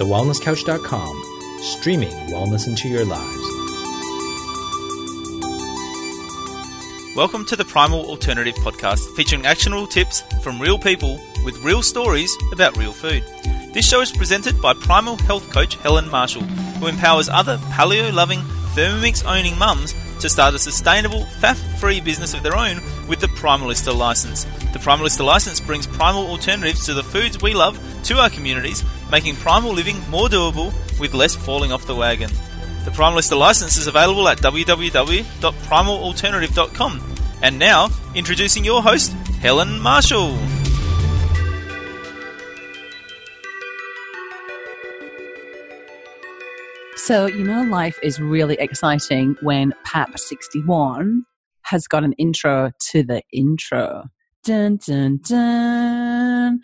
thewellnesscouch.com, streaming wellness into your lives. Welcome to the Primal Alternative Podcast, featuring actionable tips from real people with real stories about real food. This show is presented by Primal Health Coach Helen Marshall, who empowers other paleo loving, Thermomix owning mums to start a sustainable, faff free business of their own with the Primalista license. The Primalista license brings primal alternatives to the foods we love to our communities, making primal living more doable with less falling off the wagon. The Primalista license is available at www.primalalternative.com. And now, introducing your host, Helen Marshall. So, you know, life is really exciting when PAP61 has got an intro to the intro. Dun, dun, dun.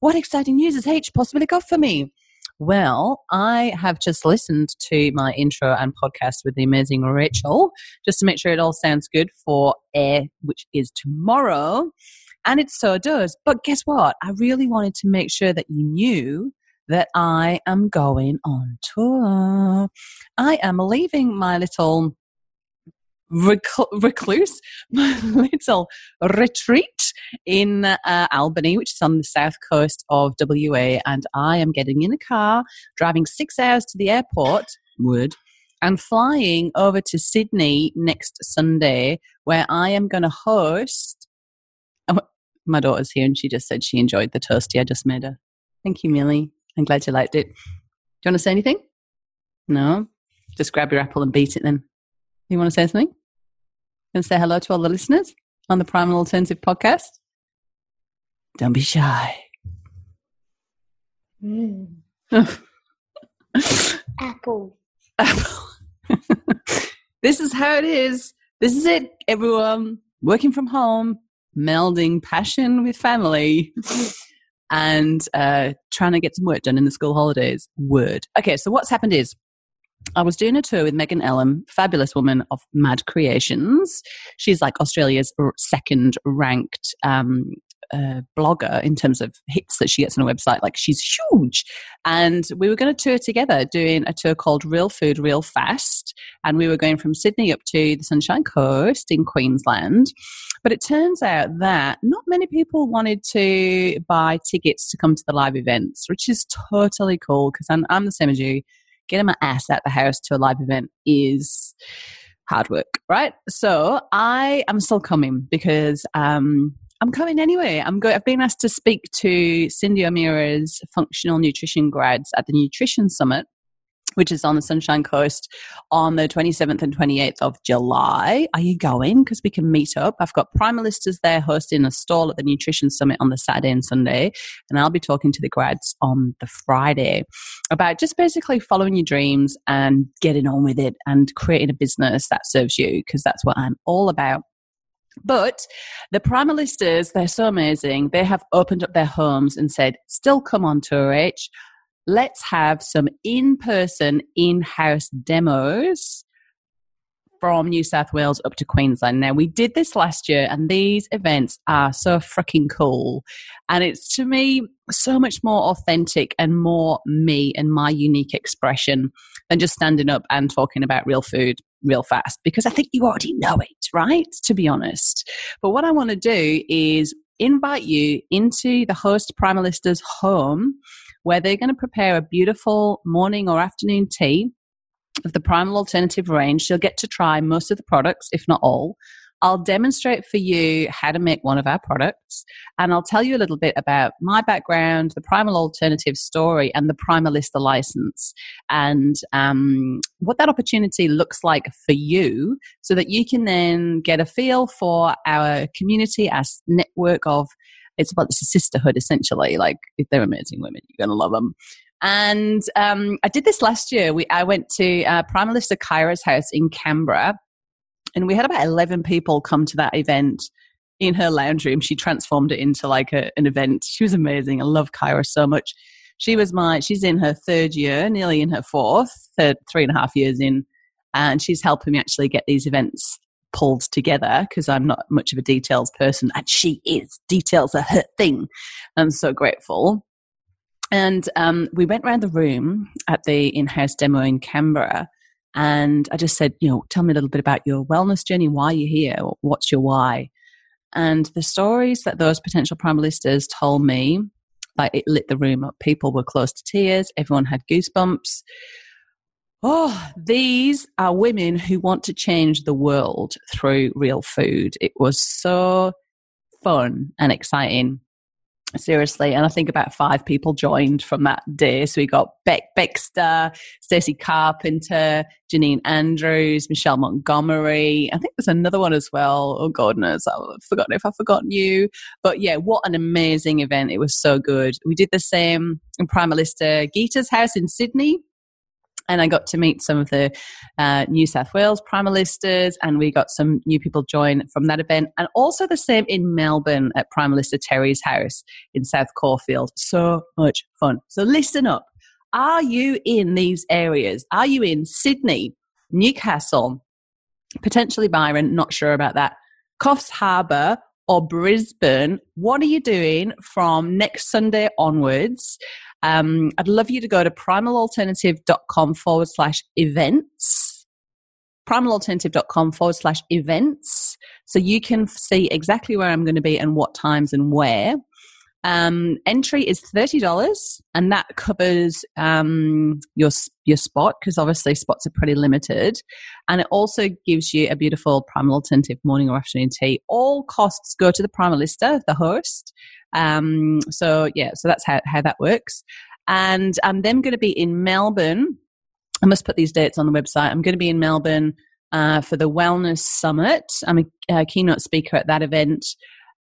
What exciting news has H possibly got for me? Well, I have just listened to my intro and podcast with the amazing Rachel just to make sure it all sounds good for air, which is tomorrow. And it so does. But guess what? I really wanted to make sure that you knew that I am going on tour. I am leaving my little recluse, my little retreat in uh, Albany, which is on the south coast of WA, and I am getting in a car, driving six hours to the airport, would, and flying over to Sydney next Sunday, where I am going to host. Oh, my daughter's here, and she just said she enjoyed the toasty I just made her. Thank you, Millie. I'm glad you liked it. Do you want to say anything? No? Just grab your apple and beat it then. You want to say something? And say hello to all the listeners on the Primal Alternative podcast? Don't be shy. Mm. Apple. Apple. this is how it is. This is it, everyone. Working from home, melding passion with family and uh, trying to get some work done in the school holidays. Word. Okay, so what's happened is I was doing a tour with Megan Ellum, fabulous woman of Mad Creations. She's like Australia's second ranked um, uh, blogger in terms of hits that she gets on a website. Like she's huge. And we were going to tour together doing a tour called Real Food, Real Fast. And we were going from Sydney up to the Sunshine Coast in Queensland. But it turns out that not many people wanted to buy tickets to come to the live events, which is totally cool because I'm, I'm the same as you. Getting my ass out the house to a live event is hard work, right? So I am still coming because um, I'm coming anyway. I'm go- I've been asked to speak to Cyndi O'Meara's functional nutrition grads at the Nutrition Summit which is on the Sunshine Coast on the 27th and 28th of July. Are you going? Because we can meet up. I've got Primalistas there hosting a stall at the Nutrition Summit on the Saturday and Sunday. And I'll be talking to the grads on the Friday about just basically following your dreams and getting on with it and creating a business that serves you, because that's what I'm all about. But the primalistas, they're so amazing. They have opened up their homes and said, still come on tour H let's have some in person, in house demos from New South Wales up to Queensland. Now, we did this last year, and these events are so freaking cool. And it's to me so much more authentic and more me and my unique expression than just standing up and talking about real food real fast because I think you already know it, right? To be honest. But what I want to do is invite you into the host Primalista's home where they're going to prepare a beautiful morning or afternoon tea of the primal alternative range. You'll get to try most of the products, if not all. I'll demonstrate for you how to make one of our products, and I'll tell you a little bit about my background, the Primal Alternative story, and the Primalista license, and um, what that opportunity looks like for you, so that you can then get a feel for our community, our network of it's about this sisterhood essentially. Like if they're amazing women, you're gonna love them. And um, I did this last year. We I went to uh, Primalista Kyra's house in Canberra, and we had about eleven people come to that event in her lounge room. She transformed it into like a, an event. She was amazing. I love Kyra so much. She was my. She's in her third year, nearly in her fourth, third, three and a half years in, and she's helping me actually get these events pulled together because I'm not much of a details person, and she is. Details are her thing. I'm so grateful. And um, we went around the room at the in house demo in Canberra. And I just said, you know, tell me a little bit about your wellness journey, why you're here, what's your why. And the stories that those potential primalistas told me, like it lit the room up. People were close to tears, everyone had goosebumps. Oh, these are women who want to change the world through real food. It was so fun and exciting seriously. And I think about five people joined from that day. So we got Beck Baxter, Stacey Carpenter, Janine Andrews, Michelle Montgomery. I think there's another one as well. Oh God knows, I've forgotten if I've forgotten you. But yeah, what an amazing event. It was so good. We did the same in Primalista Geeta's house in Sydney and I got to meet some of the uh, New South Wales primalistas, and we got some new people join from that event, and also the same in Melbourne at Primalista Terry's house in South Caulfield. So much fun. So listen up. Are you in these areas? Are you in Sydney, Newcastle, potentially Byron? Not sure about that. Coffs Harbour or Brisbane? What are you doing from next Sunday onwards? Um, I'd love you to go to primalalternative.com forward slash events. Primalalternative.com forward slash events. So you can see exactly where I'm going to be and what times and where. Um, entry is thirty dollars, and that covers um, your your spot because obviously spots are pretty limited, and it also gives you a beautiful primal alternative morning or afternoon tea. All costs go to the primalista, the host, um, so yeah, so that's how, how that works. And I'm then going to be in Melbourne. I must put these dates on the website. I'm going to be in Melbourne uh, for the Wellness Summit. I'm a, a keynote speaker at that event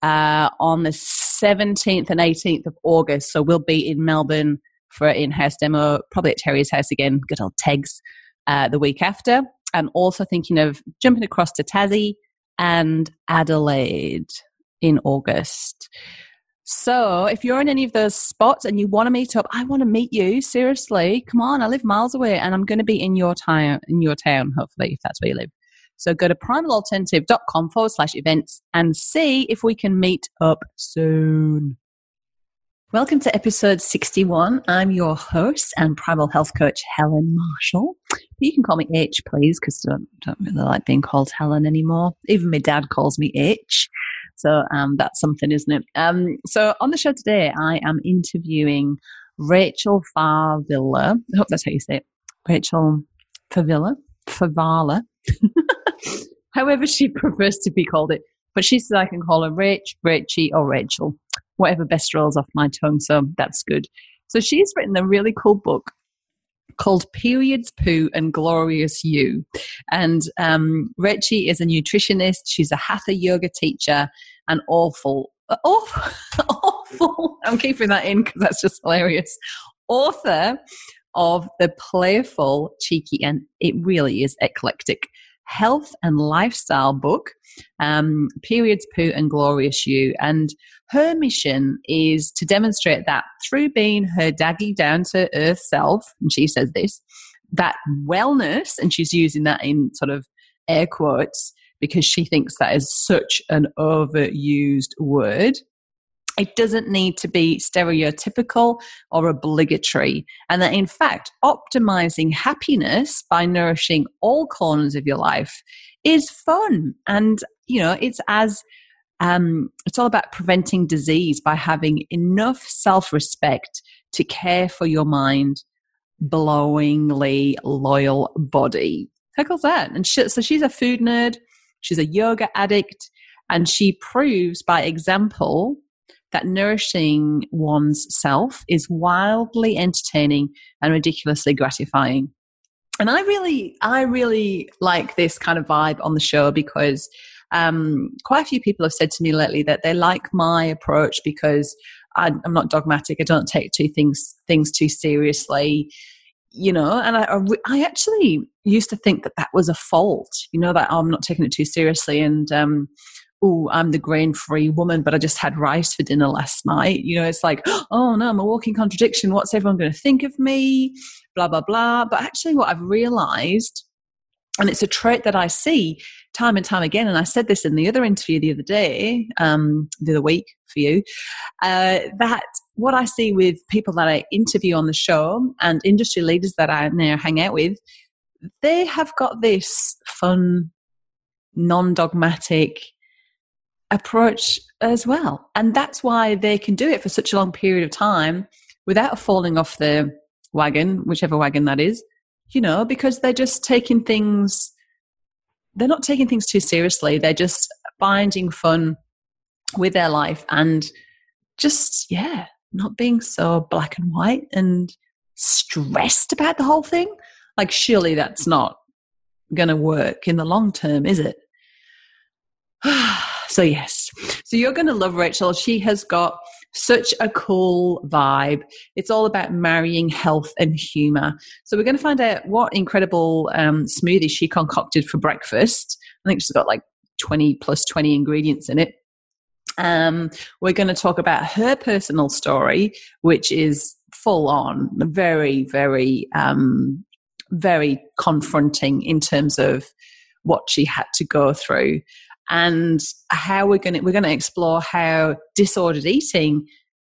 uh, on the 17th and 18th of August. So we'll be in Melbourne for an in-house demo, probably at Terry's house again, good old Tegs, uh, the week after. I'm also thinking of jumping across to Tassie and Adelaide in August. So if you're in any of those spots and you want to meet up, I want to meet you. Seriously, come on. I live miles away and I'm going to be in your town, in your town, hopefully, if that's where you live. So go to primalalternative.com forward slash events and see if we can meet up soon. Welcome to episode 61. I'm your host and primal health coach, Helen Marshall. You can call me H, please, because I don't, don't really like being called Helen anymore. Even my dad calls me H. So um, that's something, isn't it? Um, so on the show today, I am interviewing Rachel Favilla. I hope that's how you say it. Rachel Favilla. Favala. However she prefers to be called it. But she says I can call her Rach, Rachie, or Rachel. Whatever best rolls off my tongue. So that's good. So she's written a really cool book called Periods Poo and Glorious You. And um, is a nutritionist, she's a hatha yoga teacher, and awful, awful, awful. I'm keeping that in because that's just hilarious. Author of the playful, cheeky, and it really is eclectic health and lifestyle book, um, Periods Poo and Glorious You. And her mission is to demonstrate that through being her daggy down to earth self, and she says this, that wellness, and she's using that in sort of air quotes because she thinks that is such an overused word it doesn't need to be stereotypical or obligatory. And that in fact, optimizing happiness by nourishing all corners of your life is fun. And, you know, it's as, um, it's all about preventing disease by having enough self respect to care for your mind, blowingly loyal body. How cool's that? And she, so she's a food nerd, she's a yoga addict, and she proves by example that nourishing one's self is wildly entertaining and ridiculously gratifying. And I really, I really like this kind of vibe on the show because um, quite a few people have said to me lately that they like my approach because I, am not dogmatic. I don't take two things things too seriously, you know. And I, I actually used to think that that was a fault, you know, that oh, I'm not taking it too seriously. And um, oh, I'm the grain free woman, but I just had rice for dinner last night. You know, it's like, oh no, I'm a walking contradiction. What's everyone going to think of me? Blah, blah, blah. But actually, what I've realized, and it's a trait that I see time and time again, and I said this in the other interview the other day, um, the other week for you, uh, that what I see with people that I interview on the show and industry leaders that I now hang out with, they have got this fun, non dogmatic approach as well. And that's why they can do it for such a long period of time without falling off the wagon, whichever wagon that is, you know, because they're just taking things, they're not taking things too seriously. They're just finding fun with their life and just, yeah, not being so black and white and stressed about the whole thing. Like, surely that's not going to work in the long term, is it? so, yes. So, you're going to love Rachel. She has got such a cool vibe. It's all about marrying health and humor. So, we're going to find out what incredible um, smoothie she concocted for breakfast. I think she's got like 20 plus 20 ingredients in it. Um, we're going to talk about her personal story, which is full on, very, very, um, very confronting in terms of what she had to go through and how we're going to we're going to explore how disordered eating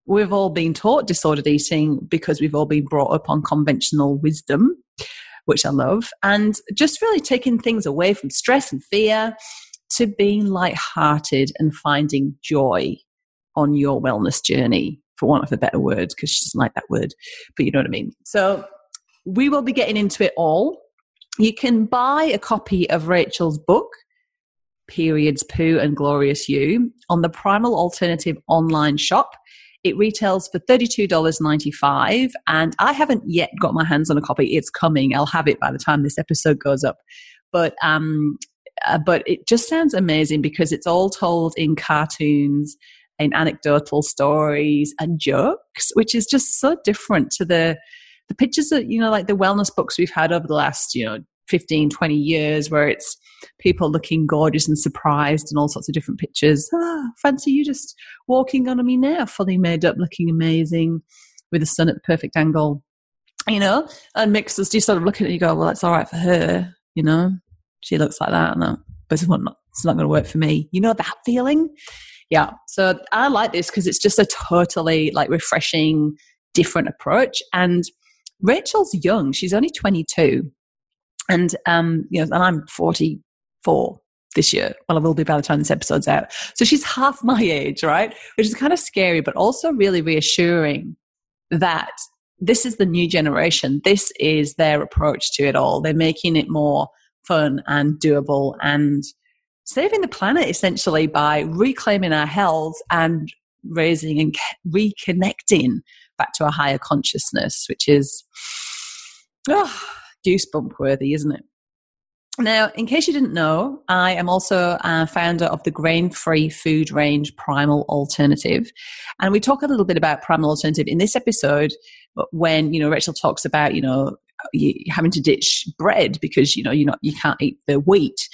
we've all been taught disordered eating because we've all been brought up on conventional wisdom which i love and just really taking things away from stress and fear to being light-hearted and finding joy on your wellness journey, for want of a better word, because she doesn't like that word, but you know what I mean. So we will be getting into it all. You can buy a copy of Rachel's book, Periods Poo and Glorious You, on the Primal Alternative online shop. It retails for $32.95, and I haven't yet got my hands on a copy. It's coming. I'll have it by the time this episode goes up. But um, uh, but it just sounds amazing because it's all told in cartoons in anecdotal stories and jokes which is just so different to the the pictures that you know like the wellness books we've had over the last you know 15 20 years where it's people looking gorgeous and surprised and all sorts of different pictures ah, fancy you just walking on me now fully made up looking amazing with the sun at the perfect angle you know and mixers you sort of look at it and you go well that's all right for her you know she looks like that, no, but it's not, it's not going to work for me. You know that feeling? Yeah. So I like this because it's just a totally like refreshing, different approach. And Rachel's young; she's only twenty two, and um, you know, and I'm forty four this year. Well, I will be by the time this episode's out. So she's half my age, right? Which is kind of scary, but also really reassuring that this is the new generation. This is their approach to it all. They're making it more fun and doable and saving the planet essentially by reclaiming our health and raising and reconnecting back to a higher consciousness, which is oh, goosebump worthy, isn't it? Now, in case you didn't know, I am also a founder of the grain free food range Primal Alternative. And we talk a little bit about Primal Alternative in this episode when, you know, Rachel talks about, you know, having to ditch bread because you know you're not you can't eat the wheat.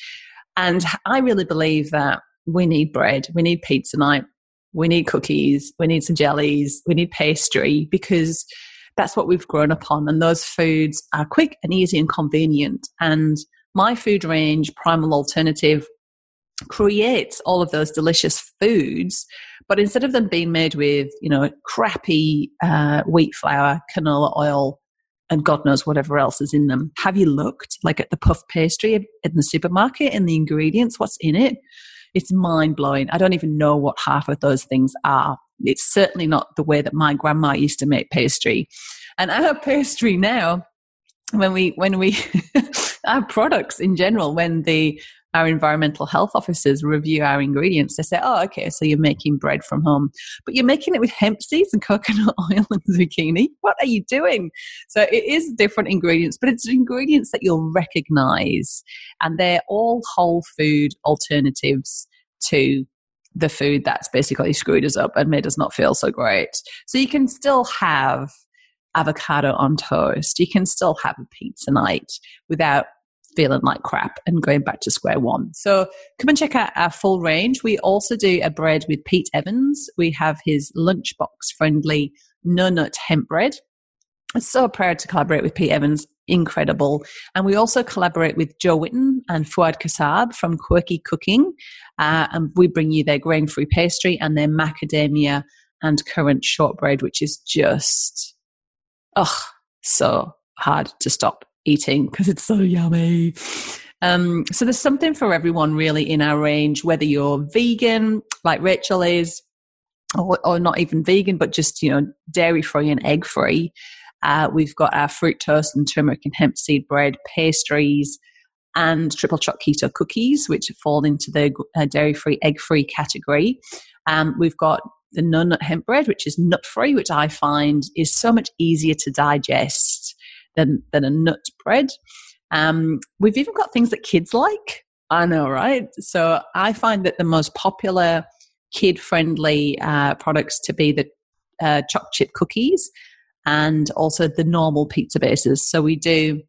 And I really believe that we need bread, we need pizza night, we need cookies, we need some jellies, we need pastry because that's what we've grown up on. And those foods are quick and easy and convenient. And my food range, Primal Alternative, creates all of those delicious foods but instead of them being made with you know crappy uh, wheat flour canola oil and God knows whatever else is in them. Have you looked like at the puff pastry in the supermarket and the ingredients? What's in it? It's mind blowing. I don't even know what half of those things are. It's certainly not the way that my grandma used to make pastry. And our pastry now, when we when we our products in general, when the our environmental health officers review our ingredients, they say, oh, okay, so you're making bread from home, but you're making it with hemp seeds and coconut oil and zucchini. What are you doing? So it is different ingredients, but it's ingredients that you'll recognize. And they're all whole food alternatives to the food that's basically screwed us up and made us not feel so great. So you can still have avocado on toast. You can still have a pizza night without feeling like crap and going back to square one. So come and check out our full range. We also do a bread with Pete Evans. We have his lunchbox friendly no nut hemp bread. So proud to collaborate with Pete Evans. Incredible. And we also collaborate with Jo Whitton and Fouad Kassab from Quirky Cooking. Uh, and we bring you their grain free pastry and their macadamia and currant shortbread, which is just, oh, so hard to stop eating because it's so yummy. Um, so there's something for everyone really in our range, whether you're vegan, like Rachel is, or, or not even vegan, but just, you know, dairy free and egg free. Uh, we've got our fruit toast and turmeric and hemp seed bread, pastries, and triple choc keto cookies, which fall into the uh, dairy free, egg free category. Um, we've got the no nut hemp bread, which is nut free, which I find is so much easier to digest than, than a nut bread. Um, we've even got things that kids like. I know, right? So I find that the most popular kid friendly uh, products to be the uh, choc chip cookies and also the normal pizza bases. So we do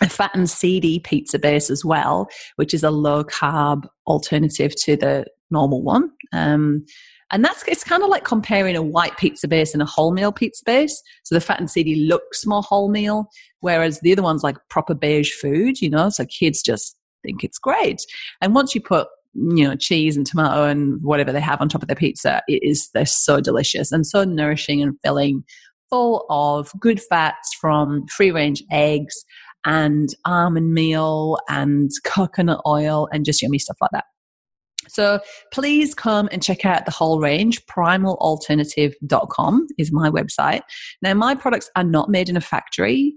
a fat and seedy pizza base as well, which is a low carb alternative to the normal one. Um, and that's it's kind of like comparing a white pizza base and a wholemeal pizza base. So the fat and seedy looks more wholemeal, whereas the other one's like proper beige food, you know. So kids just think it's great. And once you put you know cheese and tomato and whatever they have on top of their pizza, it is they're so delicious and so nourishing and filling, full of good fats from free range eggs and almond meal and coconut oil and just yummy stuff like that. So please come and check out the whole range. Primalalternative.com is my website. Now, my products are not made in a factory.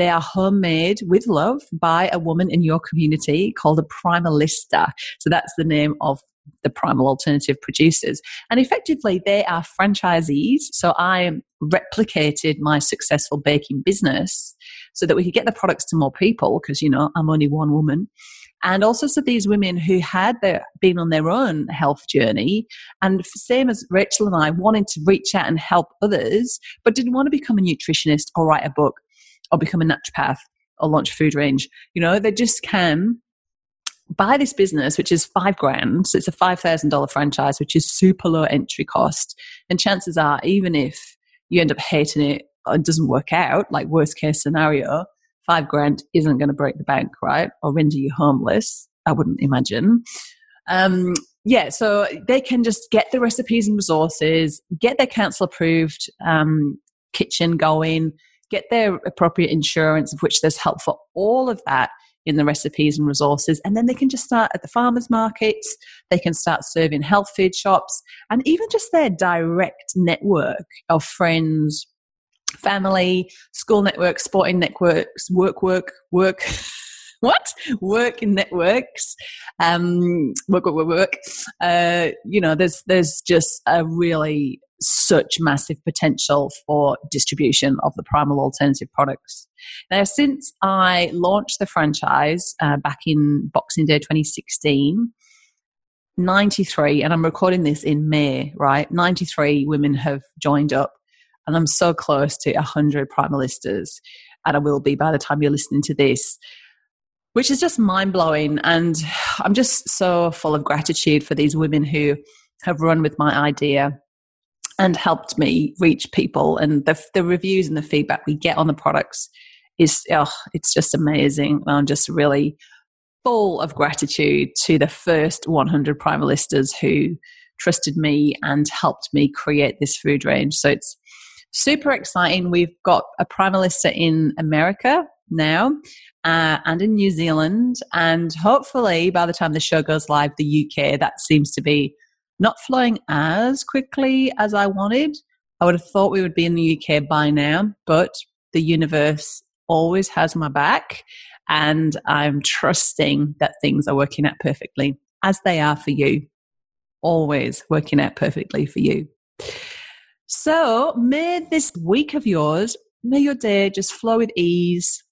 They are homemade with love by a woman in your community called a primalista. So that's the name of the primal alternative producers. And effectively, they are franchisees. So I replicated my successful baking business so that we could get the products to more people because, you know, I'm only one woman. And also so these women who had their, been on their own health journey and same as Rachel and I wanted to reach out and help others, but didn't want to become a nutritionist or write a book or become a naturopath or launch a food range. You know, they just can buy this business, which is five grand. So it's a $5,000 franchise, which is super low entry cost. And chances are, even if you end up hating it or it doesn't work out, like worst case scenario, five grand isn't going to break the bank, right? Or render you homeless. I wouldn't imagine. Um, yeah, so they can just get the recipes and resources, get their council approved um, kitchen going, get their appropriate insurance, of which there's help for all of that in the recipes and resources. And then they can just start at the farmers markets, they can start serving health food shops, and even just their direct network of friends, family, school networks, sporting networks, work, work, work. what work in networks um work work work work uh you know there's there's just a really such massive potential for distribution of the primal alternative products. Now, since I launched the franchise uh, back in Boxing Day 2016, 93, and I'm recording this in May, right? 93 women have joined up, and I'm so close to 100 primalistas, and I will be by the time you're listening to this. Which is just mind blowing. And I'm just so full of gratitude for these women who have run with my idea and helped me reach people. And the, the reviews and the feedback we get on the products is, oh, it's just amazing. I'm just really full of gratitude to the first 100 primalistas who trusted me and helped me create this food range. So it's super exciting. We've got a primalista in America now uh, and in New Zealand. And hopefully, by the time the show goes live, the UK, that seems to be not flowing as quickly as I wanted. I would have thought we would be in the UK by now, but the universe always has my back, and I'm trusting that things are working out perfectly as they are for you. Always working out perfectly for you. So, may this week of yours, may your day just flow with ease,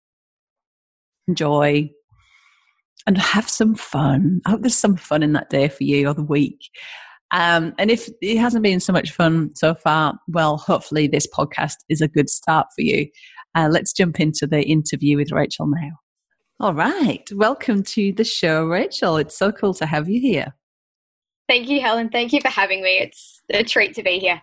joy, and have some fun. I hope there's some fun in that day for you or the week. Um, and if it hasn't been so much fun so far, well, hopefully this podcast is a good start for you. Uh, let's jump into the interview with Rachel now. All right. Welcome to the show, Rachel. It's so cool to have you here. Thank you, Helen. Thank you for having me. It's a treat to be here.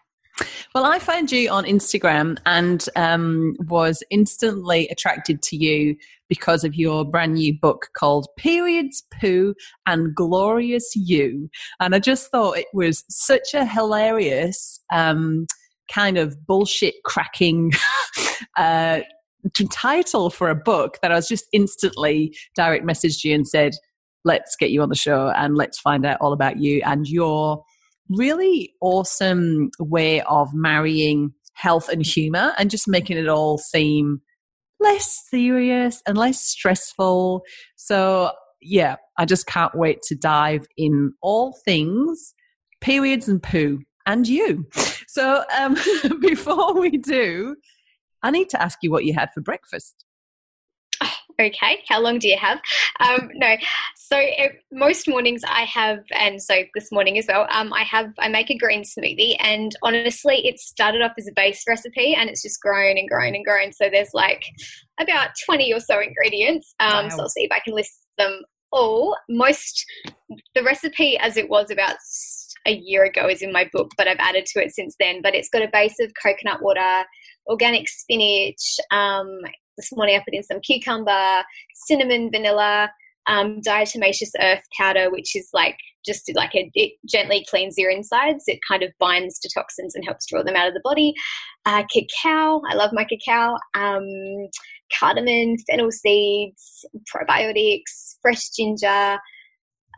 Well, I found you on Instagram and um, was instantly attracted to you because of your brand new book called Periods, Poo, and Glorious You. And I just thought it was such a hilarious um, kind of bullshit cracking uh, title for a book that I was just instantly direct messaged you and said, let's get you on the show and let's find out all about you and your really awesome way of marrying health and humor and just making it all seem less serious and less stressful. So, yeah, I just can't wait to dive in all things periods and poo and you. So, um, before we do, I need to ask you what you had for breakfast. Okay, how long do you have? Um, no, so it, most mornings I have, and so this morning as well, um, I have I make a green smoothie, and honestly, it started off as a base recipe, and it's just grown and grown and grown. So there's like about twenty or so ingredients. Um, wow. So I'll see if I can list them all. Most the recipe as it was about a year ago is in my book, but I've added to it since then. But it's got a base of coconut water, organic spinach, um, this morning I put in some cucumber, cinnamon, vanilla, um, diatomaceous earth powder, which is like just like a, it gently cleans your insides. It kind of binds to toxins and helps draw them out of the body. Uh, cacao, I love my cacao. Um, cardamom, fennel seeds, probiotics, fresh ginger.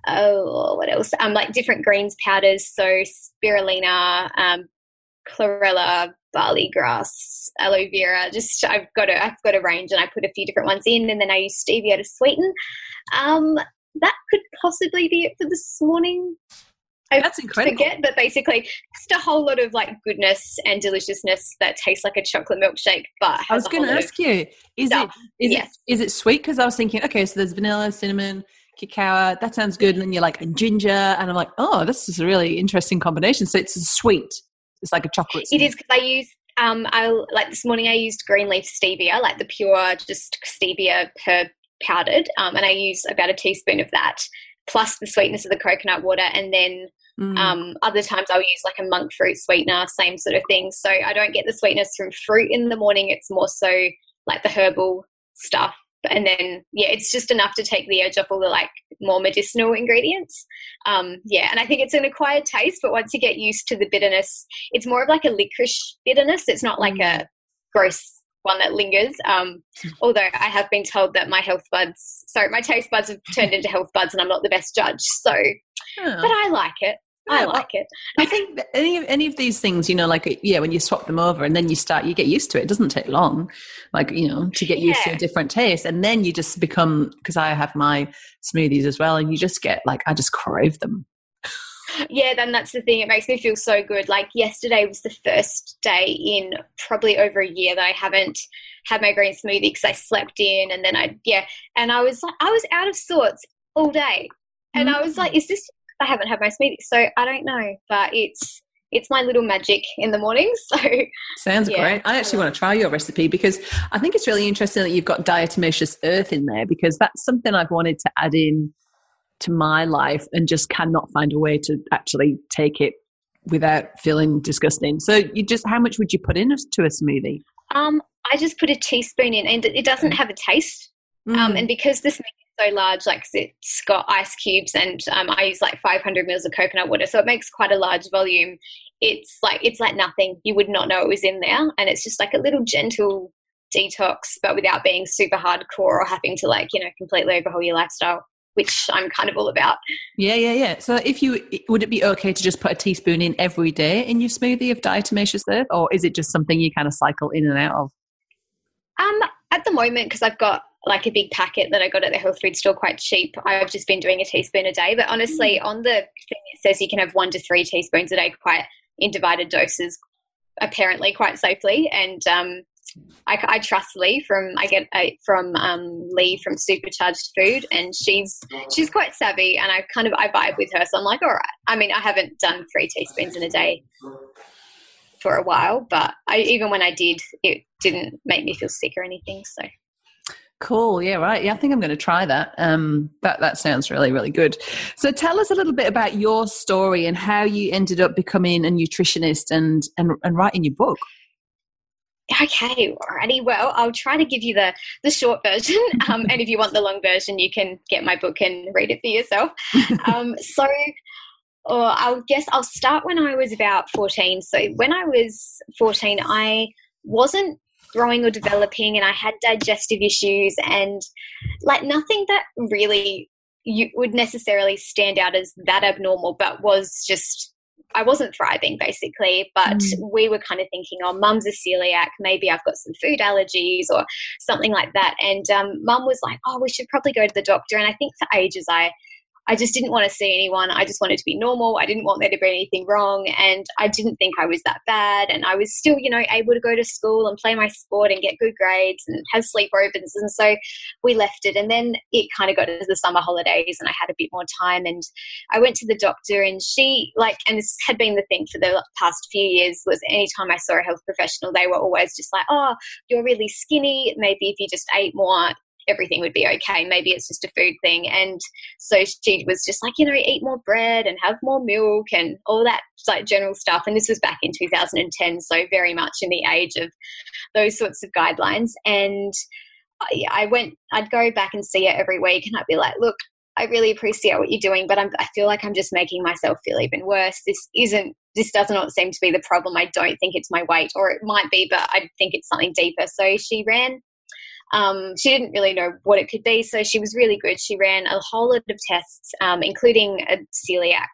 Oh, what else? Um, like different greens powders. So spirulina, um, chlorella, barley grass, aloe vera. Just I've got a I've got a range, and I put a few different ones in, and then I use stevia to sweeten. Um, that could possibly be it for this morning. I That's incredible. Forget, but basically, just a whole lot of like goodness and deliciousness that tastes like a chocolate milkshake. But I was going to ask you, is stuff. it is yes. it is it sweet? Because I was thinking, okay, so there's vanilla, cinnamon, cacao. That sounds good. And then you're like and ginger, and I'm like, oh, this is a really interesting combination. So it's sweet. It's like a chocolate. It is because I use um I like this morning I used green leaf stevia, like the pure just stevia per powdered, um, and I use about a teaspoon of that plus the sweetness of the coconut water, and then mm. um, other times I'll use like a monk fruit sweetener, same sort of thing. So I don't get the sweetness from fruit in the morning. It's more so like the herbal stuff and then yeah it's just enough to take the edge off all the like more medicinal ingredients. Um, yeah and i think it's an acquired taste but once you get used to the bitterness it's more of like a licorice bitterness. It's not like a mm. gross one that lingers. Um, although i have been told that my health buds sorry my taste buds have turned into health buds and i'm not the best judge. So oh. but i like it I like it. I think any of any of these things, you know, like yeah, when you swap them over and then you start, you get used to it. It doesn't take long, like you know, to get used yeah. to a different taste, and then you just become. Because I have my smoothies as well, and you just get like I just crave them. Yeah, then that's the thing. It makes me feel so good. Like yesterday was the first day in probably over a year that I haven't had my green smoothie because I slept in, and then I yeah, and I was like I was out of sorts all day, and. I was like, mm. is this I haven't had my smoothie, so I don't know. But it's it's my little magic in the morning. So sounds yeah. great. I actually want to try your recipe because I think it's really interesting that you've got diatomaceous earth in there because that's something I've wanted to add in to my life and just cannot find a way to actually take it without feeling disgusting. So you just how much would you put in to a smoothie? Um, I just put a teaspoon in, and it doesn't have a taste. Um, mm. Um, and because this so large, like it's got ice cubes, and um, I use like 500 mils of coconut water, so it makes quite a large volume. It's like it's like nothing. You would not know it was in there, and it's just like a little gentle detox, but without being super hardcore or having to like you know completely overhaul your lifestyle. Which I'm kind of all about. Yeah, yeah, yeah. So, if you would it be okay to just put a teaspoon in every day in your smoothie of diatomaceous earth, or is it just something you kind of cycle in and out of? Um, at the moment, because I've got like a big packet that I got at the health food store quite cheap. I've just been doing a teaspoon a day. But honestly, mm. on the thing it says you can have one to three teaspoons a day, quite in divided doses, apparently quite safely. And um, I, I, trust Lee from I get a, from um, Lee from Supercharged Food, and she's she's quite savvy, and I kind of I vibe with her. So I'm like, all right. I mean, I haven't done three teaspoons in a day for a while, but I, even when I did, it didn't make me feel sick or anything. So Cool. Yeah, right. Yeah, I think I'm going to try that. Um, that that sounds really, really good. So, tell us a little bit about your story and how you ended up becoming a nutritionist and and, and writing your book. Okay, alrighty. Well, I'll try to give you the the short version, um, and if you want the long version, you can get my book and read it for yourself. Um, so, or I guess I'll start when I was about fourteen. So, when I was fourteen, I wasn't growing or developing, and I had digestive issues, and like nothing that really you would necessarily stand out as that abnormal, but was just I wasn't thriving basically, but mm. we were kind of thinking, oh, mum's a celiac. Maybe I've got some food allergies or something like that. And um, mum was like, oh, we should probably go to the doctor. And I think for ages I I just didn't want to see anyone. I just wanted to be normal. I didn't want there to be anything wrong. And I didn't think I was that bad. And I was still, you know, able to go to school and play my sport and get good grades and have sleepovers. And so we left it. And then it kind of got to the summer holidays and I had a bit more time. And I went to the doctor and she, like, and this had been the thing for the past few years, was anytime I saw a health professional, they were always just like, oh, you're really skinny. Maybe if you just ate more, everything would be okay. Maybe it's just a food thing. And so she was just like, you know, eat more bread and have more milk and all that like general stuff. And this was back in 2010, so very much in the age of those sorts of guidelines. And I went, I'd go back and see her every week, and I'd be like, look. I really appreciate what you're doing, but I'm, I feel like I'm just making myself feel even worse. This isn't this does not seem to be the problem. I don't think it's my weight, or it might be, but I think it's something deeper. So she ran um, she didn't really know what it could be, so she was really good. She ran a whole lot of tests, um, including a celiac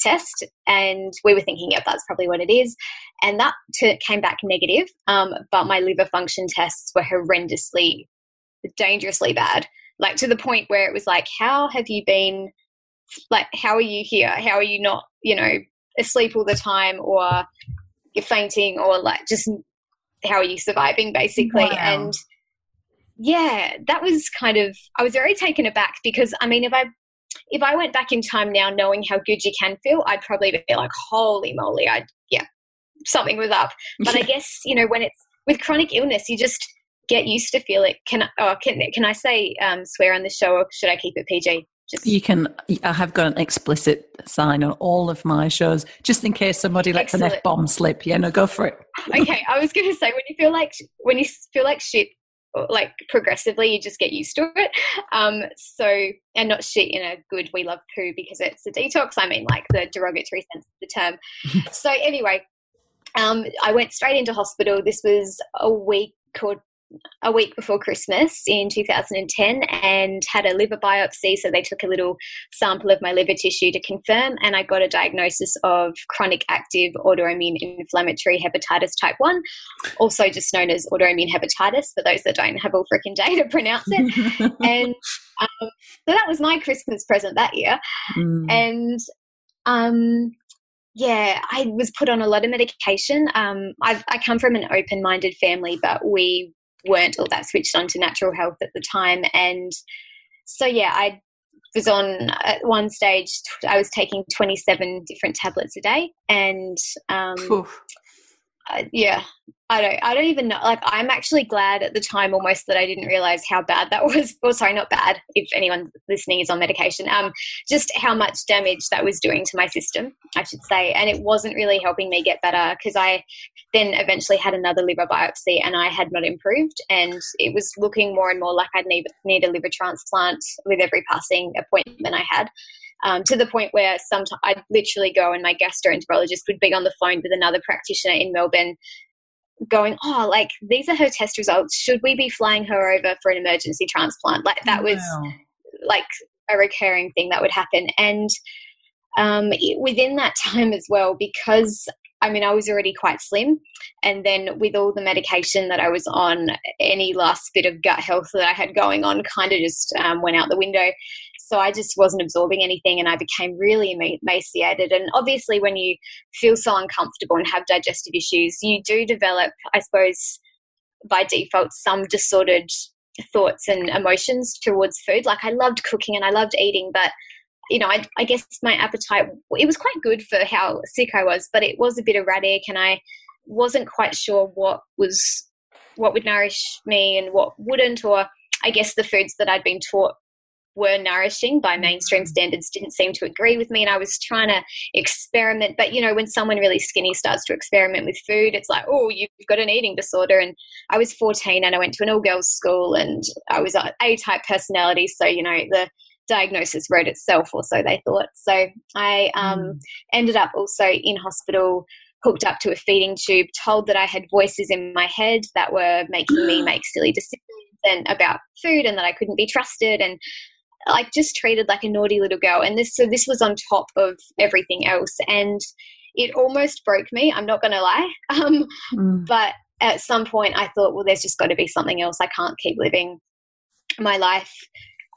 test, and we were thinking, yeah, that's probably what it is. And that t- came back negative, um, but my liver function tests were horrendously, dangerously bad. Like to the point where it was like, how have you been? Like, how are you here? How are you not, you know, asleep all the time, or you're fainting, or like just how are you surviving, basically? Wow. And yeah, that was kind of I was very taken aback because I mean if I if I went back in time now knowing how good you can feel, I'd probably be like, holy moly, I yeah, something was up. But I guess, you know, when it's with chronic illness, you just get used to feel it. Can I, oh, can, can I say um, swear on the show or should I keep it PG? Just you can. I have got an explicit sign on all of my shows, just in case somebody lets Excellent. an f bomb slip. Yeah, no, go for it. okay, I was going to say when you feel like when you feel like shit, like progressively you just get used to it. Um so and not shit in a good we love poo because it's a detox i mean like the derogatory sense of the term. So anyway um i went straight into hospital. This was a week or a week before Christmas in 2010 and had a liver biopsy. So they took a little sample of my liver tissue to confirm, and I got a diagnosis of chronic active autoimmune inflammatory hepatitis type 1, also just known as autoimmune hepatitis for those that don't have all freaking day to pronounce it. and um, so that was my Christmas present that year. Mm. And um, yeah, I was put on a lot of medication. Um, i come from an open minded family, but we weren't all that switched on to natural health at the time. And so, yeah, I was on at one stage, I was taking 27 different tablets a day. And um, uh, yeah, I don't, I don't even know. Like, I'm actually glad at the time almost that I didn't realize how bad that was. Well, sorry, not bad. If anyone listening is on medication, um, just how much damage that was doing to my system, I should say. And it wasn't really helping me get better because I then eventually had another liver biopsy and I had not improved. And it was looking more and more like I'd need, need a liver transplant with every passing appointment I had um, to the point where sometimes I'd literally go and my gastroenterologist would be on the phone with another practitioner in Melbourne going, oh, like these are her test results. Should we be flying her over for an emergency transplant? Like that was like a recurring thing that would happen. And um, within that time as well, because I mean, I was already quite slim. And then with all the medication that I was on, any last bit of gut health that I had going on kind of just um, went out the window. So I just wasn't absorbing anything and I became really emaciated. And obviously, when you feel so uncomfortable and have digestive issues, you do develop, I suppose, by default, some disordered thoughts and emotions towards food. Like I loved cooking and I loved eating, but you know, I, I, guess my appetite, it was quite good for how sick I was, but it was a bit erratic and I wasn't quite sure what was, what would nourish me and what wouldn't, or I guess the foods that I'd been taught were nourishing by mainstream standards didn't seem to agree with me and I was trying to experiment. But you know when someone really skinny starts to experiment with food it's like oh you've got an eating disorder. And I was 14 and I went to an all girls school and I was a A type personality so you know the diagnosis wrote itself or so they thought. So I um, mm. ended up also in hospital hooked up to a feeding tube told that I had voices in my head that were making me make silly decisions and about food and that I couldn't be trusted and like just treated like a naughty little girl. And this, so this was on top of everything else. And it almost broke me. I'm not going to lie. Um, mm. But at some point, I thought, well, there's just got to be something else. I can't keep living my life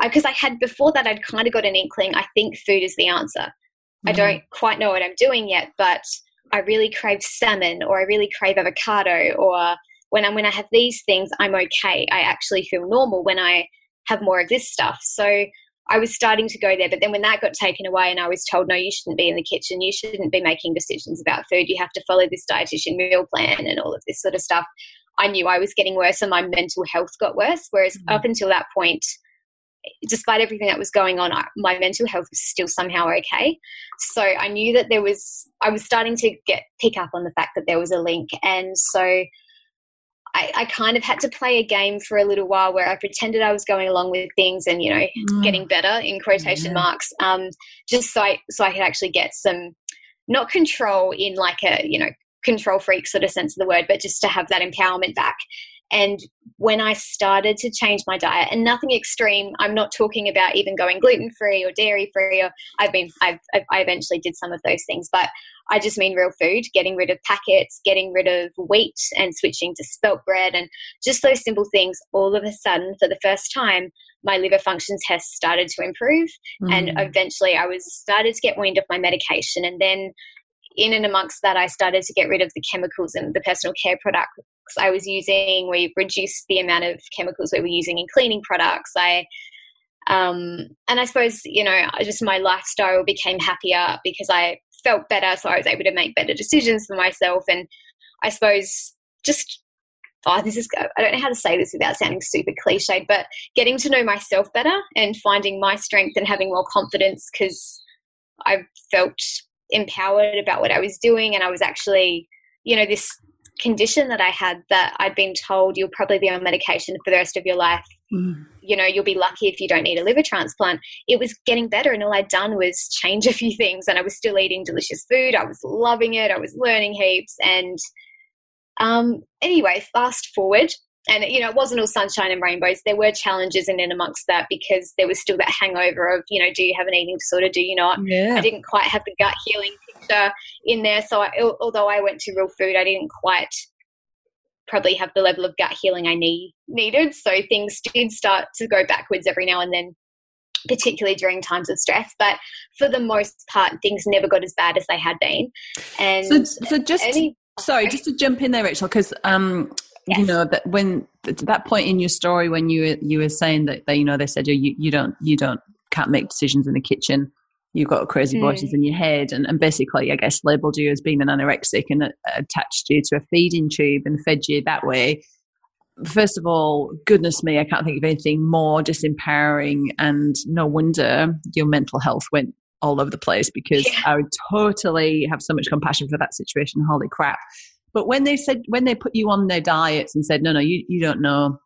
because I, I, had before that I'd kind of got an inkling. I think food is the answer. Mm. I don't quite know what I'm doing yet, but I really crave salmon, or I really crave avocado, or when I'm when I have these things, I'm okay. I actually feel normal when I have more of this stuff. So I was starting to go there, but then when that got taken away and I was told, no, you shouldn't be in the kitchen, you shouldn't be making decisions about food, you have to follow this dietitian meal plan and all of this sort of stuff, I knew I was getting worse and my mental health got worse. Whereas mm-hmm. up until that point, despite everything that was going on, my mental health was still somehow okay. So I knew that there was, I was starting to get pick up on the fact that there was a link. And so I, I, kind of had to play a game for a little while where I pretended I was going along with things and you know mm. getting better in quotation marks, um, just so I so I could actually get some not control in like a you know control freak sort of sense of the word, but just to have that empowerment back. And when I started to change my diet, and nothing extreme, I'm not talking about even going gluten free or dairy free, or I've been, I've, I eventually did some of those things, but I just mean real food, getting rid of packets, getting rid of wheat and switching to spelt bread and just those simple things. All of a sudden, for the first time, my liver function test started to improve. Mm. And eventually I was started to get weaned off my medication. And then in and amongst that, I started to get rid of the chemicals and the personal care products I was using. We reduced the amount of chemicals we were using in cleaning products. I um, and I suppose you know, just my lifestyle became happier because I felt better, so I was able to make better decisions for myself. And I suppose just oh, this is I don't know how to say this without sounding super cliched, but getting to know myself better and finding my strength and having more confidence because I felt empowered about what I was doing, and I was actually, you know, this condition that I had that I'd been told you'll probably be on medication for the rest of your life. Mm. You know, you'll be lucky if you don't need a liver transplant. It was getting better, and all I'd done was change a few things, and I was still eating delicious food. I was loving it. I was learning heaps. And um, anyway, fast forward, and you know, it wasn't all sunshine and rainbows. There were challenges in and amongst that because there was still that hangover of, you know, do you have an eating disorder? Do you not? Yeah. I didn't quite have the gut healing in there. So I, although I went to real food, I didn't quite probably have the level of gut healing I need needed. So things did start to go backwards every now and then, particularly during times of stress. But for the most part, things never got as bad as they had been. And so, so just sorry, just to jump in there, Rachel, because um, yes. you know that when that point in your story when you you were saying that, that you know they said you you don't you don't can't make decisions in the kitchen you've got crazy voices mm. in your head and, and basically i guess labeled you as being an anorexic and uh, attached you to a feeding tube and fed you that way first of all goodness me i can't think of anything more disempowering and no wonder your mental health went all over the place because yeah. i would totally have so much compassion for that situation holy crap but when they said when they put you on their diets and said, no, no, you, you don't know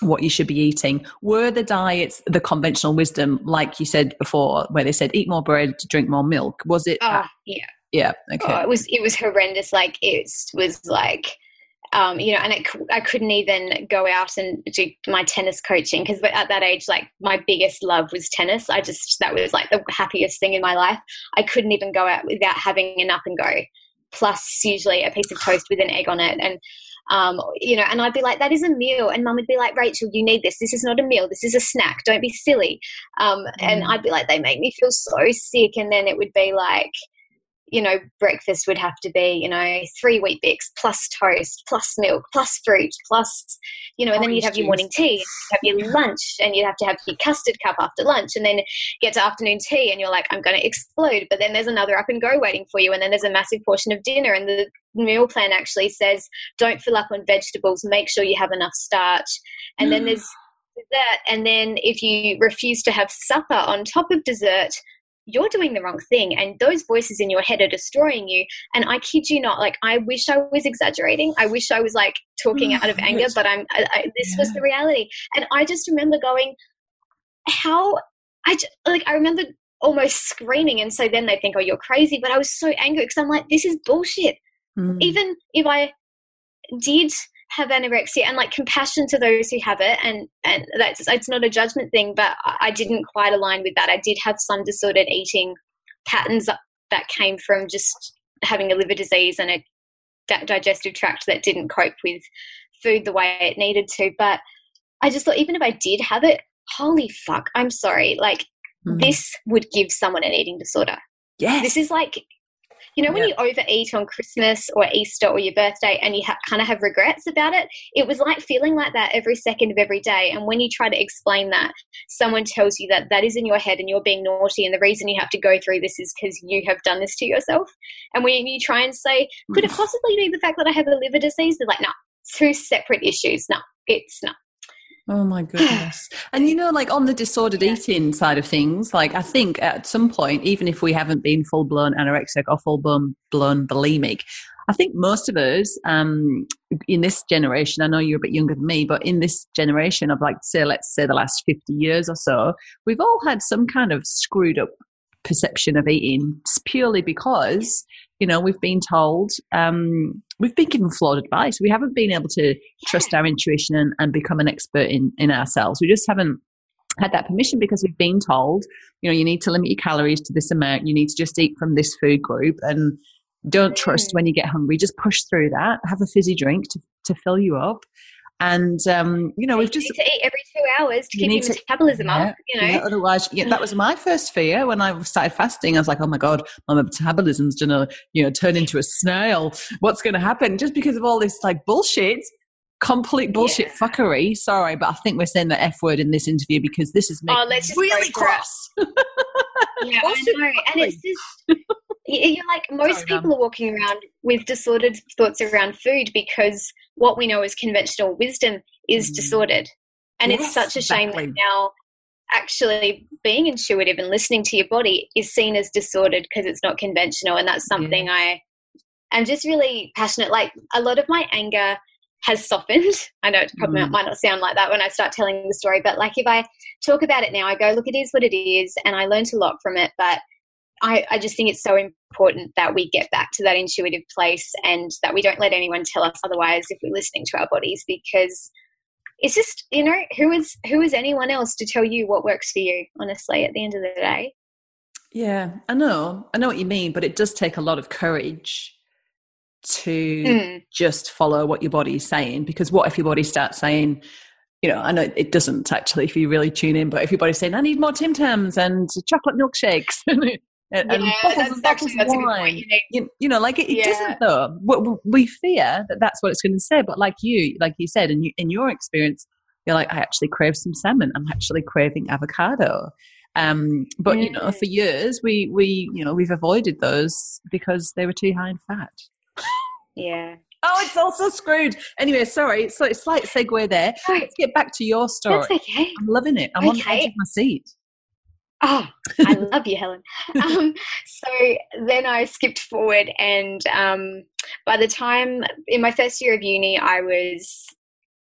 what you should be eating, were the diets the conventional wisdom, like you said before, where they said eat more bread, drink more milk? Was it? Oh, yeah. Yeah. Okay. Oh, it was it was horrendous. Like it was like um, you know, and it, I couldn't even go out and do my tennis coaching because at that age, like my biggest love was tennis. I just, that was like the happiest thing in my life. I couldn't even go out without having an up and go plus usually a piece of toast with an egg on it and um, you know, and I'd be like, that is a meal. And mum would be like, Rachel, you need this. This is not a meal. This is a snack. Don't be silly. Um, mm. And I'd be like, they make me feel so sick. And then it would be like, you know, breakfast would have to be, you know, three Weet-Bix plus toast, plus milk, plus fruit, plus, you know, and then you'd have your morning tea, you'd have your lunch, and you'd have to have your custard cup after lunch, and then get to afternoon tea, and you're like, I'm going to explode. But then there's another up and go waiting for you, and then there's a massive portion of dinner, and the meal plan actually says, don't fill up on vegetables, make sure you have enough starch. And then there's dessert, and then if you refuse to have supper on top of dessert, you're doing the wrong thing and those voices in your head are destroying you and i kid you not like i wish i was exaggerating. I wish i was like talking out of anger but i'm I, I, this yeah. was the reality. And i just remember going how? I just, like i remember almost screaming and so then they think oh you're crazy but i was so angry because i'm like this is bullshit. Mm. even if i did have anorexia and like compassion to those who have it and and that's it's not a judgment thing but i didn't quite align with that. I did have some disordered eating patterns that came from just having a liver disease and a digestive tract that didn't cope with food the way it needed to but i just thought even if i did have it holy fuck i'm sorry like mm. this would give someone an eating disorder. Yes. This is like you know, when you overeat on Christmas or Easter or your birthday and you ha- kind of have regrets about it, it was like feeling like that every second of every day. And when you try to explain that, someone tells you that that is in your head and you're being naughty, and the reason you have to go through this is because you have done this to yourself. And when you try and say, could it mm. possibly be the fact that I have a liver disease? They're like, no, two separate issues. No, it's not. Oh my goodness. and you know, like on the disordered yeah. eating side of things, like I think at some point, even if we haven't been full blown anorexic or full blown blown bulimic, I think most of us um, in this generation, I know you're a bit younger than me, but in this generation of like, say, let's say the last 50 years or so, we've all had some kind of screwed up perception of eating purely because you know we've been told um, we've been given flawed advice. We haven't been able to trust our intuition and, and become an expert in in ourselves. We just haven't had that permission because we've been told you know you need to limit your calories to this amount. You need to just eat from this food group and don't trust when you get hungry. Just push through that. Have a fizzy drink to, to fill you up. And um, you know, we've just to eat every hours to keep your metabolism yeah, up. You know, yeah, otherwise, yeah, that was my first fear when I started fasting. I was like, oh my god, my metabolism's gonna, you know, turn into a snail. What's going to happen? Just because of all this like bullshit complete bullshit fuckery. Sorry, but I think we're saying the F word in this interview because this is making oh, let's just really cross. yeah, I know. And it's just you're like most Sorry, people are walking around with disordered thoughts around food because what we know as conventional wisdom is mm. disordered. And yes, it's such a shame exactly. that now actually being intuitive and listening to your body is seen as disordered because it's not conventional. And that's something I am just really passionate. Like a lot of my anger has softened. I know it probably mm. might not sound like that when I start telling the story, but like if I talk about it now, I go, look, it is what it is. And I learned a lot from it. But I, I just think it's so important that we get back to that intuitive place and that we don't let anyone tell us otherwise if we're listening to our bodies because it's just you know who is who is anyone else to tell you what works for you honestly at the end of the day yeah i know i know what you mean but it does take a lot of courage to mm. just follow what your body is saying because what if your body starts saying you know, I know it doesn't actually if you really tune in, but if your body's saying, I need more Tim Tams and chocolate milkshakes and, yeah, bottles and bottles of wine. You, you, know, like it, it yeah. doesn't though. We fear that that's what it's going to say, but like you, like you said, in, you, in your experience, you're like, I actually crave some salmon. I'm actually craving avocado. Um, but you know, for years we we you know we've avoided those because they were too high in fat. Yeah. Oh, it's also screwed. Anyway, sorry. So it's slight segue there. Let's get back to your story. That's okay. I'm loving it. I'm okay. on the edge of my seat. Oh, I love you, Helen. Um, so then I skipped forward, and um, by the time in my first year of uni, I was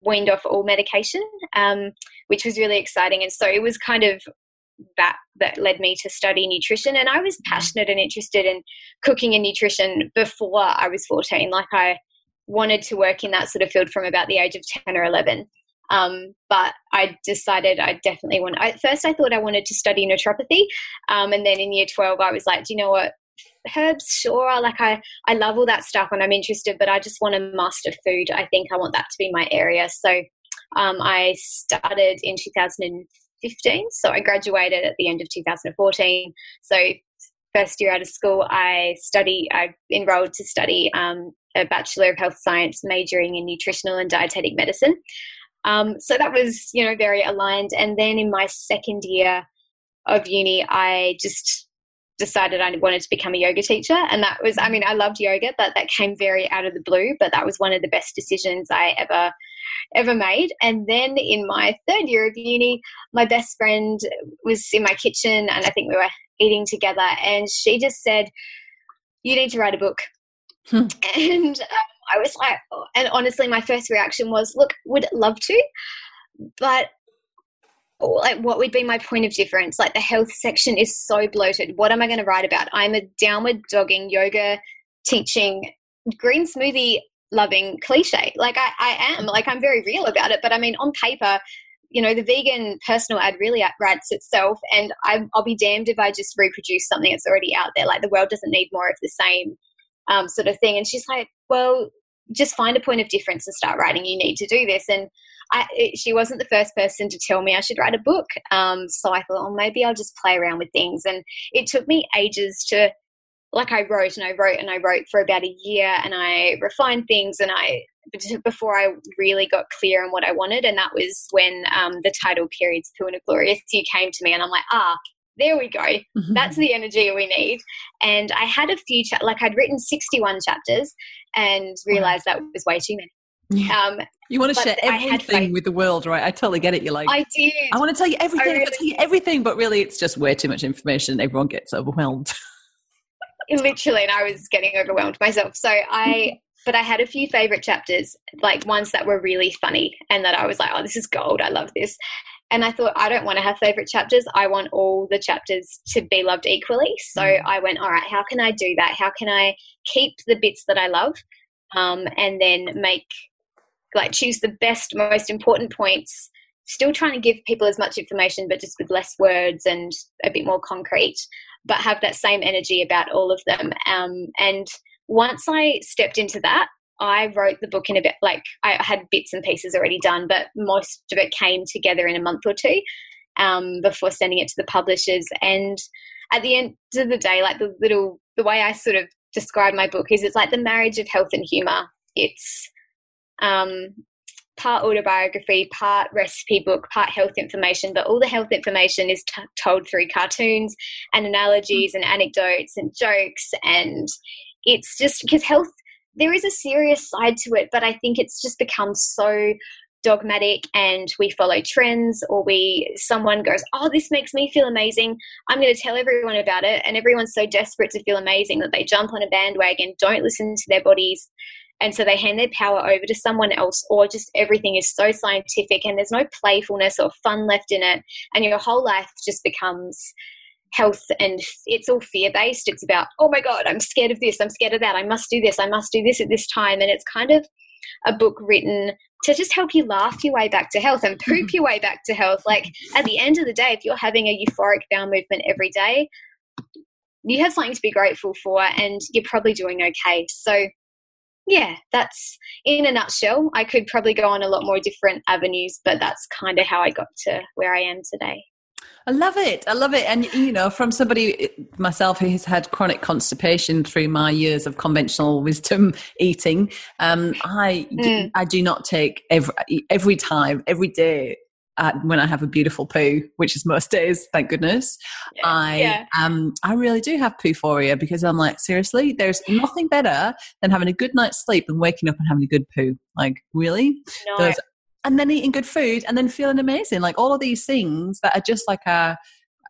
weaned off all medication, um, which was really exciting. And so it was kind of that that led me to study nutrition. And I was mm-hmm. passionate and interested in cooking and nutrition before I was 14. Like I wanted to work in that sort of field from about the age of 10 or 11. Um, but I decided I definitely want. At first, I thought I wanted to study naturopathy, um, and then in year twelve, I was like, do you know what? Herbs, sure. Like I, I love all that stuff, and I'm interested, but I just want to master food. I think I want that to be my area. So um, I started in 2015. So I graduated at the end of 2014. So first year out of school, I study. I enrolled to study um, a Bachelor of Health Science, majoring in nutritional and dietetic medicine. Um, so that was, you know, very aligned. And then in my second year of uni, I just decided I wanted to become a yoga teacher. And that was, I mean, I loved yoga, but that came very out of the blue. But that was one of the best decisions I ever ever made. And then in my third year of uni, my best friend was in my kitchen and I think we were eating together and she just said, You need to write a book. Hmm. And um, I was like, oh, and honestly, my first reaction was, Look, would love to, but like what would be my point of difference? Like the health section is so bloated. What am i going to write about? I'm a downward dogging yoga teaching green smoothie loving cliche. Like I, I am. Like i'm very real about it but i mean on paper you know the vegan personal ad really writes itself and i will be damned if i just reproduce something that's already out there. Like the world doesn't need more of the same um, sort of thing. And she's like well just find a point of difference and start writing you need to do this and I, it, she wasn't the first person to tell me I should write a book. Um, so I thought, oh, maybe I'll just play around with things. And it took me ages to, like, I wrote and I wrote and I wrote for about a year and I refined things and I, before I really got clear on what I wanted. And that was when um, the title Periods Poo and a Glorious You came to me and I'm like, ah, there we go. Mm-hmm. That's the energy we need. And I had a few, cha- like I'd written 61 chapters and realized that was way too many. Yeah. Um, you want to share everything with the world, right? I totally get it. You're like, I do. I want to tell you everything. I, really I want to tell you everything, but really, it's just way too much information. Everyone gets overwhelmed. Literally, and I was getting overwhelmed myself. So I, but I had a few favorite chapters, like ones that were really funny, and that I was like, oh, this is gold. I love this. And I thought, I don't want to have favorite chapters. I want all the chapters to be loved equally. So mm. I went, all right, how can I do that? How can I keep the bits that I love um, and then make like choose the best, most important points. Still trying to give people as much information, but just with less words and a bit more concrete, but have that same energy about all of them. Um, and once I stepped into that, I wrote the book in a bit like I had bits and pieces already done, but most of it came together in a month or two um, before sending it to the publishers. And at the end of the day, like the little the way I sort of describe my book is it's like the marriage of health and humor. It's um, part autobiography, part recipe book, part health information, but all the health information is t- told through cartoons and analogies and anecdotes and jokes. And it's just because health, there is a serious side to it, but I think it's just become so dogmatic and we follow trends or we someone goes oh this makes me feel amazing. I'm going to tell everyone about it and everyone's so desperate to feel amazing that they jump on a bandwagon don't listen to their bodies and so they hand their power over to someone else or just everything is so scientific and there's no playfulness or fun left in it and your whole life just becomes health and it's all fear based it's about oh my god i'm scared of this i'm scared of that i must do this i must do this at this time and it's kind of a book written to just help you laugh your way back to health and poop your way back to health like at the end of the day if you're having a euphoric bowel movement every day you have something to be grateful for and you're probably doing okay so yeah, that's in a nutshell. I could probably go on a lot more different avenues, but that's kind of how I got to where I am today. I love it. I love it. And, you know, from somebody myself who has had chronic constipation through my years of conventional wisdom eating, um, I, mm. do, I do not take every, every time, every day when I have a beautiful poo, which is most days, thank goodness. I yeah. um I really do have pooophoria because I'm like, seriously, there's nothing better than having a good night's sleep and waking up and having a good poo. Like, really? No. And then eating good food and then feeling amazing. Like all of these things that are just like a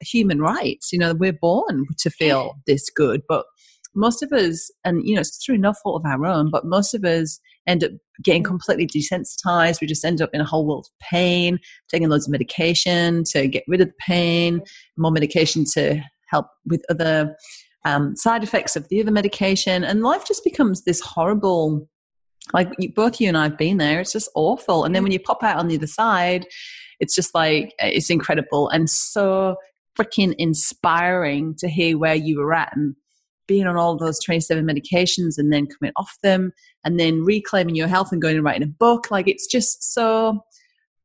human rights. You know, we're born to feel this good, but most of us, and you know, it's through no fault of our own, but most of us end up getting completely desensitized. We just end up in a whole world of pain, taking loads of medication to get rid of the pain, more medication to help with other um, side effects of the other medication. And life just becomes this horrible, like both you and I have been there, it's just awful. And then when mm. you pop out on the other side, it's just like, it's incredible and so freaking inspiring to hear where you were at and being on all those 27 medications and then coming off them and then reclaiming your health and going and writing a book. Like it's just so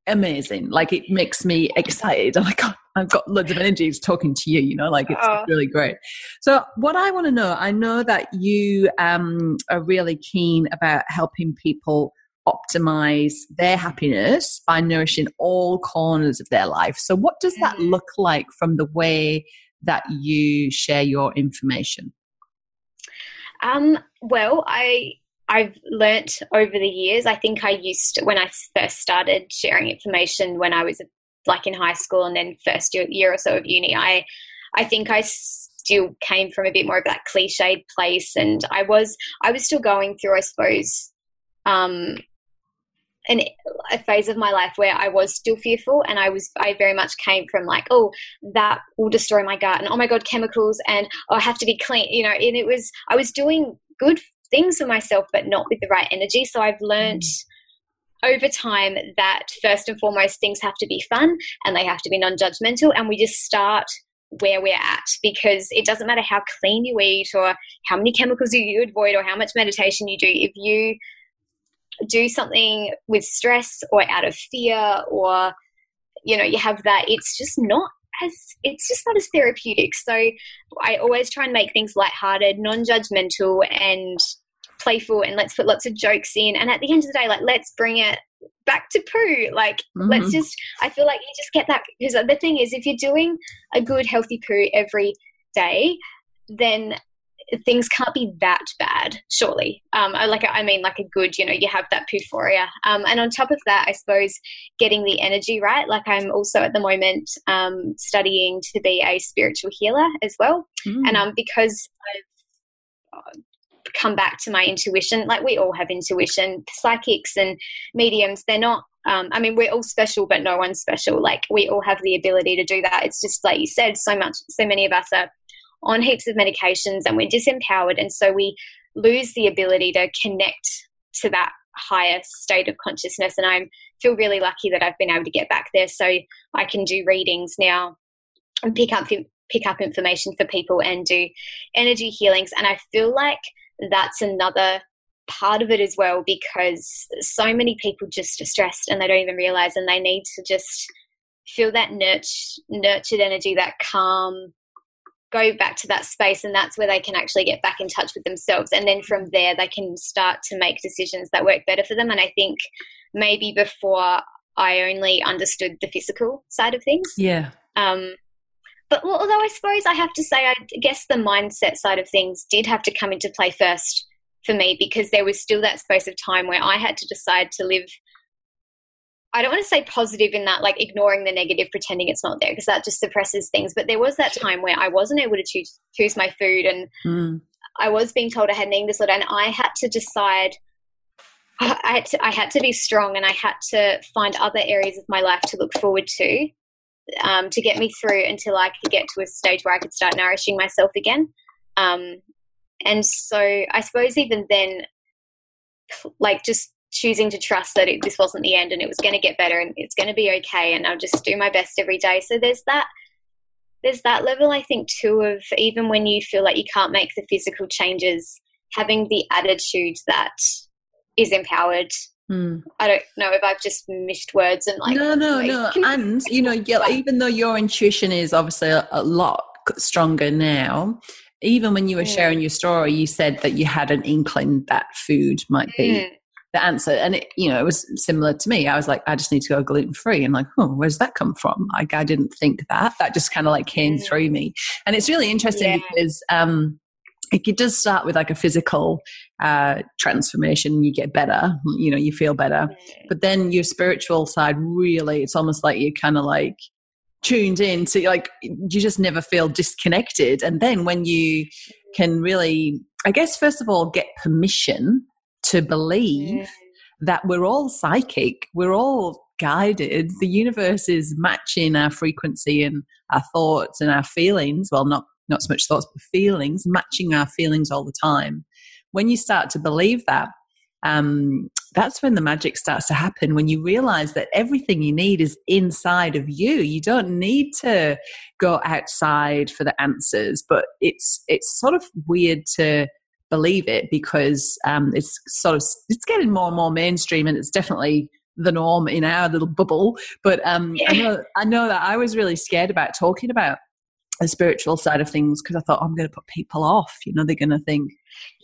amazing. Like it makes me excited. I'm like, oh, I've got loads of energy talking to you, you know, like it's oh. really great. So what I want to know, I know that you um, are really keen about helping people optimize their happiness by nourishing all corners of their life. So what does that mm. look like from the way that you share your information? Um, well, I I've learnt over the years. I think I used to, when I first started sharing information when I was like in high school and then first year, or so of uni. I I think I still came from a bit more of that cliched place, and I was I was still going through, I suppose, um, an, a phase of my life where I was still fearful and I was I very much came from like oh that will destroy my gut and oh my god chemicals and oh, I have to be clean you know and it was I was doing good things for myself but not with the right energy so I've learned mm. over time that first and foremost things have to be fun and they have to be non-judgmental and we just start where we're at because it doesn't matter how clean you eat or how many chemicals you avoid or how much meditation you do if you do something with stress or out of fear or you know you have that it's just not as it's just not as therapeutic. So i always try and make things lighthearted non-judgmental and playful and let's put lots of jokes in. And at the end of the day like let's bring it back to poo like mm-hmm. let's just i feel like you just get that because the thing is if you're doing a good healthy poo every day then things can't be that bad, surely. Um, I like, I mean, like a good, you know, you have that euphoria. Um, and on top of that, I suppose getting the energy right. Like I'm also at the moment um, studying to be a spiritual healer as well, mm. and um, because I've uh, come back to my intuition, like we all have intuition, psychics and mediums, they're not. Um, I mean, we're all special, but no one's special. Like we all have the ability to do that. It's just like you said, so much, so many of us are on heaps of medications and we're disempowered. And so we lose the ability to connect to that higher state of consciousness. And I feel really lucky that I've been able to get back there so I can do readings now and pick up pick up information for people and do energy healings. And I feel like that's another part of it as well because so many people just are stressed and they don't even realize and they need to just feel that nurtured, nurtured energy, that calm go back to that space and that's where they can actually get back in touch with themselves. And then from there they can start to make decisions that work better for them. And i think maybe before i only understood the physical side of things. Yeah. Um, but although i suppose i have to say i guess the mindset side of things did have to come into play first for me because there was still that space of time where i had to decide to live I don't want to say positive in that, like ignoring the negative, pretending it's not there, because that just suppresses things. But there was that time where I wasn't able to choose choose my food, and mm. I was being told I had an eating disorder, and I had to decide. I had to, I had to be strong, and I had to find other areas of my life to look forward to, um, to get me through until I could get to a stage where I could start nourishing myself again. Um, and so I suppose even then, like just choosing to trust that it, this wasn't the end and it was going to get better and it's going to be okay and I'll just do my best every day. So there's that there's that level I think too of even when you feel like you can't make the physical changes, having the attitude that is empowered. Mm. I don't know if I've just missed words and like no no no and you know yeah, even though your intuition is obviously a, a lot stronger now even when you were sharing your story, you said that you had an inkling that food might be mm the answer. And it, you know, it was similar to me. I was like, I just need to go gluten free. And like, oh, where's that come from? Like, I didn't think that. That just kind of like came through me. And it's really interesting yeah. because um, it does start with like a physical uh, transformation. You get better, you know, you feel better. But then your spiritual side, really, it's almost like you're kind of like tuned in to like, you just never feel disconnected. And then when you can really, I guess, first of all, get permission to believe yeah. that we're all psychic, we're all guided. The universe is matching our frequency and our thoughts and our feelings. Well, not not so much thoughts, but feelings, matching our feelings all the time. When you start to believe that, um, that's when the magic starts to happen. When you realize that everything you need is inside of you. You don't need to go outside for the answers. But it's it's sort of weird to believe it because um, it's sort of it's getting more and more mainstream and it's definitely the norm in our little bubble but um, yeah. I, know, I know that i was really scared about talking about the spiritual side of things because i thought oh, i'm going to put people off you know they're going to think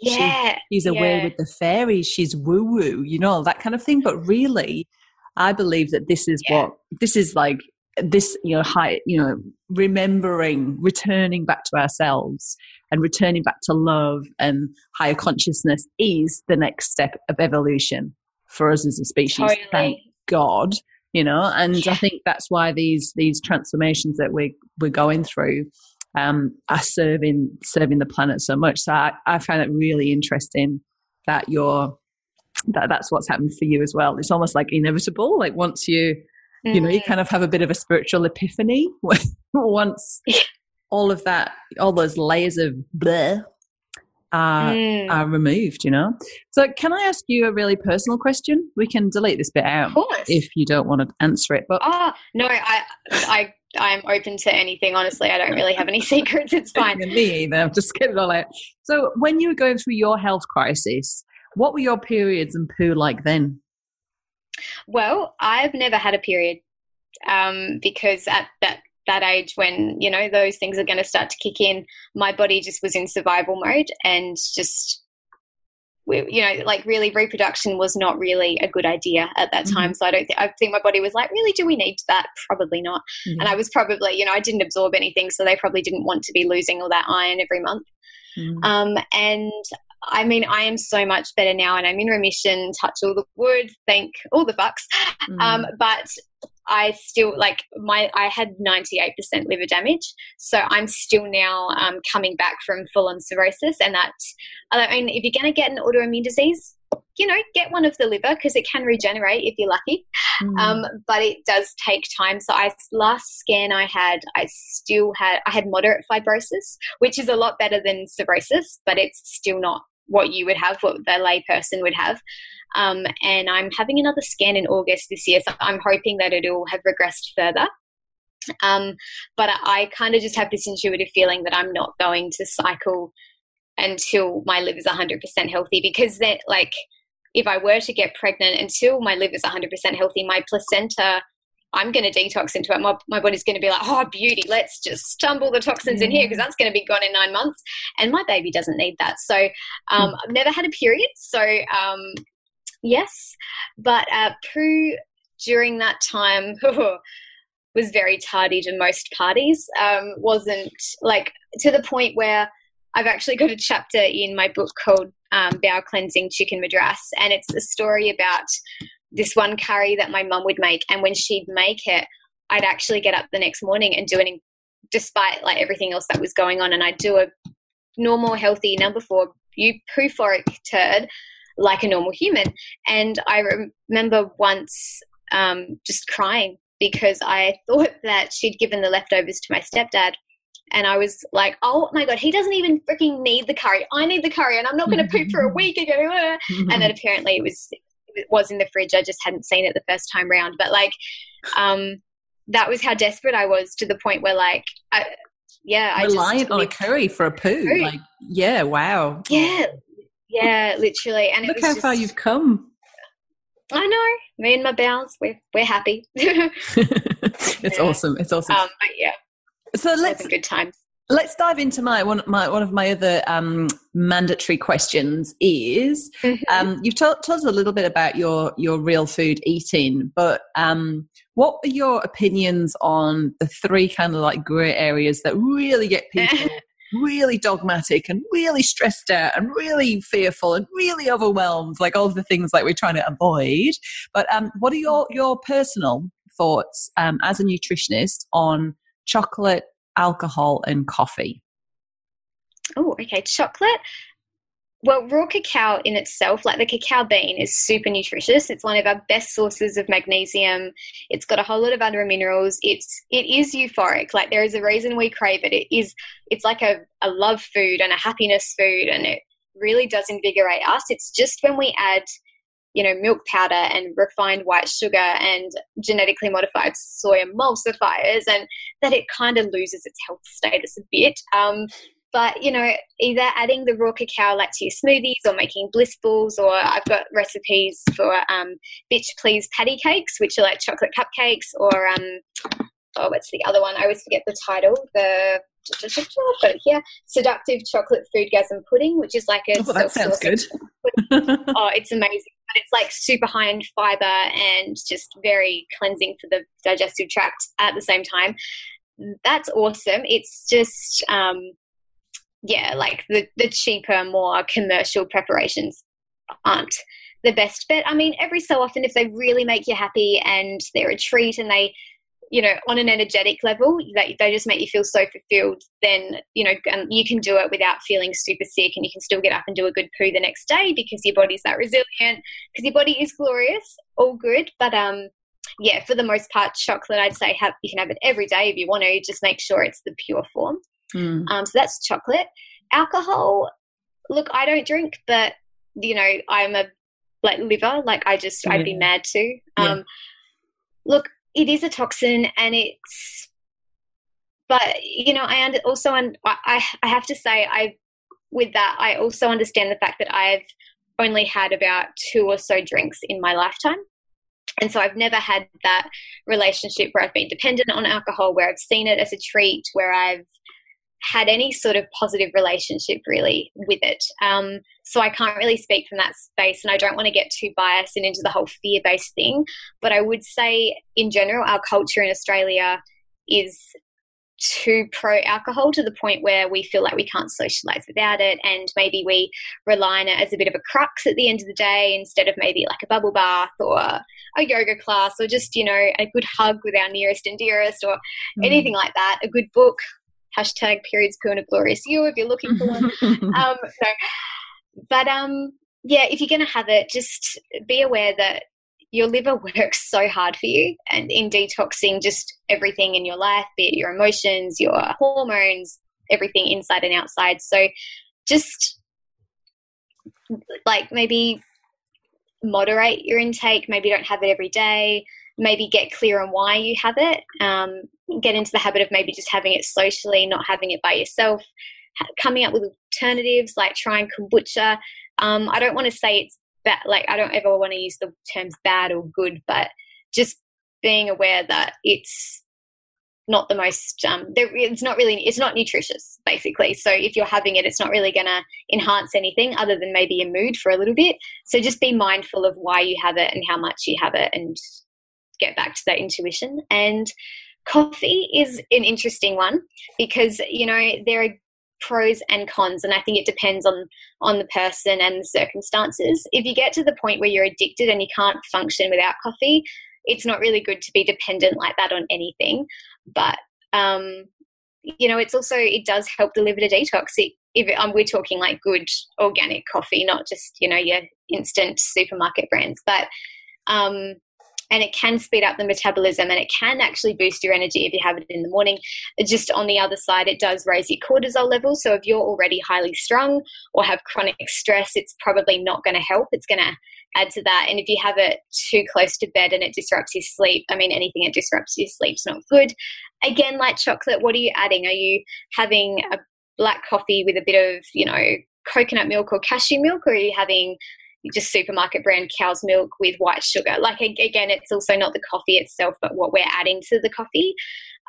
yeah she, she's away yeah. with the fairies she's woo woo you know that kind of thing but really i believe that this is yeah. what this is like this you know high you know remembering returning back to ourselves and returning back to love and higher consciousness is the next step of evolution for us as a species. Totally. thank god you know and i think that's why these these transformations that we we're going through um are serving serving the planet so much. So i, I find it really interesting that you're that that's what's happened for you as well. It's almost like inevitable like once you you know you Mm. kind of have a bit of a spiritual epiphany once Yeah. all of that all those layers of bleh are, Mm. are removed you know so can i ask you a really personal question we can delete this bit out if you don't want to answer it but oh no, I I I'm open to anything. Honestly, I don't really have any secrets. It's fine. me either i'm just getting it all out so when you were going through your health crisis what were your periods and poo like then Well, I've never had a period um, because at that that age when you know those things are going to start to kick in, my body just was in survival mode and just you know like really reproduction was not really a good idea at that time. So I don't think I think my body was like, really, do we need that? Probably not. And I was probably you know I didn't absorb anything, so they probably didn't want to be losing all that iron every month. Mm. Um, and I mean, I am so much better now, and I'm in remission. Touch all the wood, thank all the fucks. Mm. Um, but I still like my. I had 98% liver damage, so I'm still now um, coming back from full-on cirrhosis, and that. I mean, if you're going to get an autoimmune disease, you know, get one of the liver because it can regenerate if you're lucky. Mm. Um, but it does take time. So I last scan I had, I still had I had moderate fibrosis, which is a lot better than cirrhosis, but it's still not what you would have, what the layperson would have. Um, and I'm having another scan in August this year, so I'm hoping that it'll have regressed further. Um, but I kind of just have this intuitive feeling that I'm not going to cycle until my liver's 100% healthy because that like, if I were to get pregnant until my liver's 100% healthy, my placenta, I'm going to detox into it. My, my body's going to be like, oh, beauty, let's just stumble the toxins in here because that's going to be gone in nine months. And my baby doesn't need that. So um, I've never had a period. So, um, yes. But uh, poo during that time was very tardy to most parties. Um, wasn't like to the point where I've actually got a chapter in my book called um, Bowel Cleansing Chicken Madras, and it's a story about this one curry that my mum would make, and when she'd make it, I'd actually get up the next morning and do it, in, despite like everything else that was going on, and I'd do a normal, healthy number four you euphoric turd like a normal human. And I remember once um, just crying because I thought that she'd given the leftovers to my stepdad and I was like, oh my God, he doesn't even freaking need the curry. I need the curry and I'm not going to poop for a week again. And then apparently it was, it was in the fridge. I just hadn't seen it the first time round. But like, um, that was how desperate I was to the point where like, I, yeah, I reliant just on a curry for a poo. Poo. Like, yeah, wow. Yeah, yeah, literally. And it Look was how just, far you've come. I know. Me and my bowels, we're we're happy. um, it's Yeah. awesome. It's awesome. but yeah, so let's good time. let's dive into my one my one of my other um, mandatory questions is Mhm. um, you've told, told us a little bit about your your real food eating, but um, what are your opinions on the three kind of like grey areas that really get people really dogmatic and really stressed out and really fearful and really overwhelmed, like all of the things like we're trying to avoid. But um, what are your your personal thoughts um, as a nutritionist on chocolate, alcohol, and coffee? Oh, okay. Chocolate. Well, raw cacao in itself, like the cacao bean, is super nutritious. It's one of our best sources of magnesium. It's got a whole lot of other minerals. It's it is euphoric. Like there is a reason we crave it. It is it's like a, a love food and a happiness food, and it really does invigorate us. It's just when we add, you know, milk powder and refined white sugar and genetically modified soy emulsifiers, and that it kind of loses its health status a bit. Um, but you know either adding the raw cacao like to your smoothies or making bliss balls or i've got recipes for um, bitch please patty cakes which are like chocolate cupcakes or um, oh what's the other one i always forget the title the but here seductive chocolate foodgasm pudding which is like a Oh, that sounds good. oh, it's amazing. But it's like super high in fiber and just very cleansing for the digestive tract at the same time. That's awesome. It's just, um, yeah, like the, the cheaper, more commercial preparations aren't the best. But I mean, every so often, if they really make you happy and they're a treat and they you know, on an energetic level, that they just make you feel so fulfilled, then, you know, um, you can do it without feeling super sick and you can still get up and do a good poo the next day because your body's that resilient, because your body is glorious, all good. But, um, yeah, for the most part, chocolate, I'd say have, you can have it every day if you want to, just make sure it's the pure form. Mm. Um, so that's chocolate. Alcohol, look, I don't drink, but, you know, I'm a, like, liver, like, I just, yeah. I'd be mad to. Um, yeah. Look, it is a toxin and it's but you know i also I, I have to say i with that i also understand the fact that i've only had about two or so drinks in my lifetime. And so i've never had that relationship where i've been dependent on alcohol where i've seen it as a treat where i've had any sort of positive relationship really with it. Um, so I can't really speak from that space, and I don't want to get too biased and into the whole fear based thing. But I would say, in general, our culture in Australia is too pro alcohol to the point where we feel like we can't socialize without it and maybe we rely on it as a bit of a crux at the end of the day instead of maybe like a bubble bath or a yoga class or just you know a good hug with our nearest and dearest or mm. anything like that a good book hashtag periods poo and a glorious you if you're looking for one. um, no. But um, yeah, if you're going to have it, just be aware that your liver works so hard for you and in detoxing just everything in your life, be it your emotions, your hormones, everything inside and outside. So just like maybe moderate your intake, maybe don't have it every day, maybe get clear on why you have it. Um, get into the habit of maybe just having it socially, not having it by yourself. Coming up with alternatives like trying kombucha. Um, I don't want to say it's bad, like I don't ever want to use the terms bad or good, but just being aware that it's not the most um, it's not really it's not nutritious basically so if you're having it it's not really going to enhance anything other than maybe your mood for a little bit so just be mindful of why you have it and how much you have it and get back to that intuition. And coffee is an interesting one because, you know, there are pros and cons and i think it depends on on the person and the circumstances. If you get to the point where you're addicted and you can't function without coffee it's not really good to be dependent like that on anything. But um you know it's also it does help the liver to detox. It, if it, um, we're talking like good organic coffee not just you know your instant supermarket brands. But um and it can speed up the metabolism and it can actually boost your energy if you have it in the morning. Just on the other side, it does raise your cortisol levels. So if you're already highly strung or have chronic stress, it's probably not going to help. It's going to add to that. And if you have it too close to bed and it disrupts your sleep, I mean, anything that disrupts your sleep is not good. Again, like chocolate, what are you adding? Are you having a black coffee with a bit of, you know, coconut milk or cashew milk, or are you having just supermarket brand cow's milk with white sugar. Like again, it's also not the coffee itself, but what we're adding to the coffee.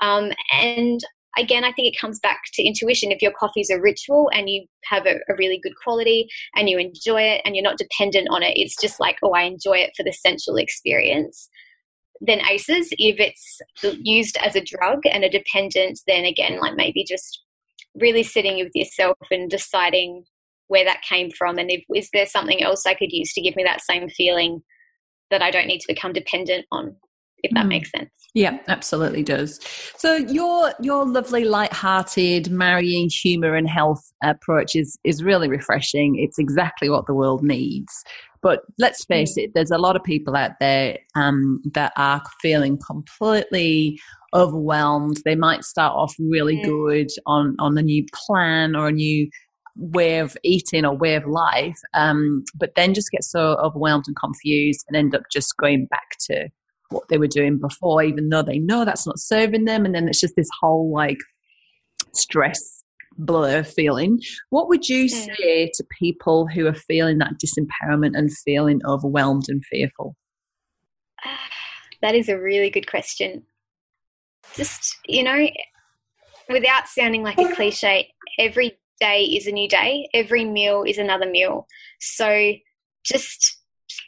Um, and again, I think it comes back to intuition. If your coffee is a ritual and you have a, a, really good quality and you enjoy it and you're not dependent on it, it's just like, oh, I enjoy it for the sensual experience. Then ACEs, if it's used as a drug and a dependent, then again, like maybe just really sitting with yourself and deciding where that came from and if is there something else I could use to give me that same feeling that I don't need to become dependent on if that mm. makes sense. Yeah, absolutely does. So your your lovely light-hearted marrying humor and health approach is is really refreshing. It's exactly what the world needs. But let's face mm. it, there's a lot of people out there um, that are feeling completely overwhelmed. They might start off really mm. good on on a new plan or a new way of eating or way of life, um, but then just get so overwhelmed and confused and end up just going back to what they were doing before, even though they know that's not serving them. And then it's just this whole like stress blur feeling. What would you say to people who are feeling that disempowerment and feeling overwhelmed and fearful? That is a really good question. Just, you know, without sounding like a cliche, every day is a new day. Every meal is another meal. So just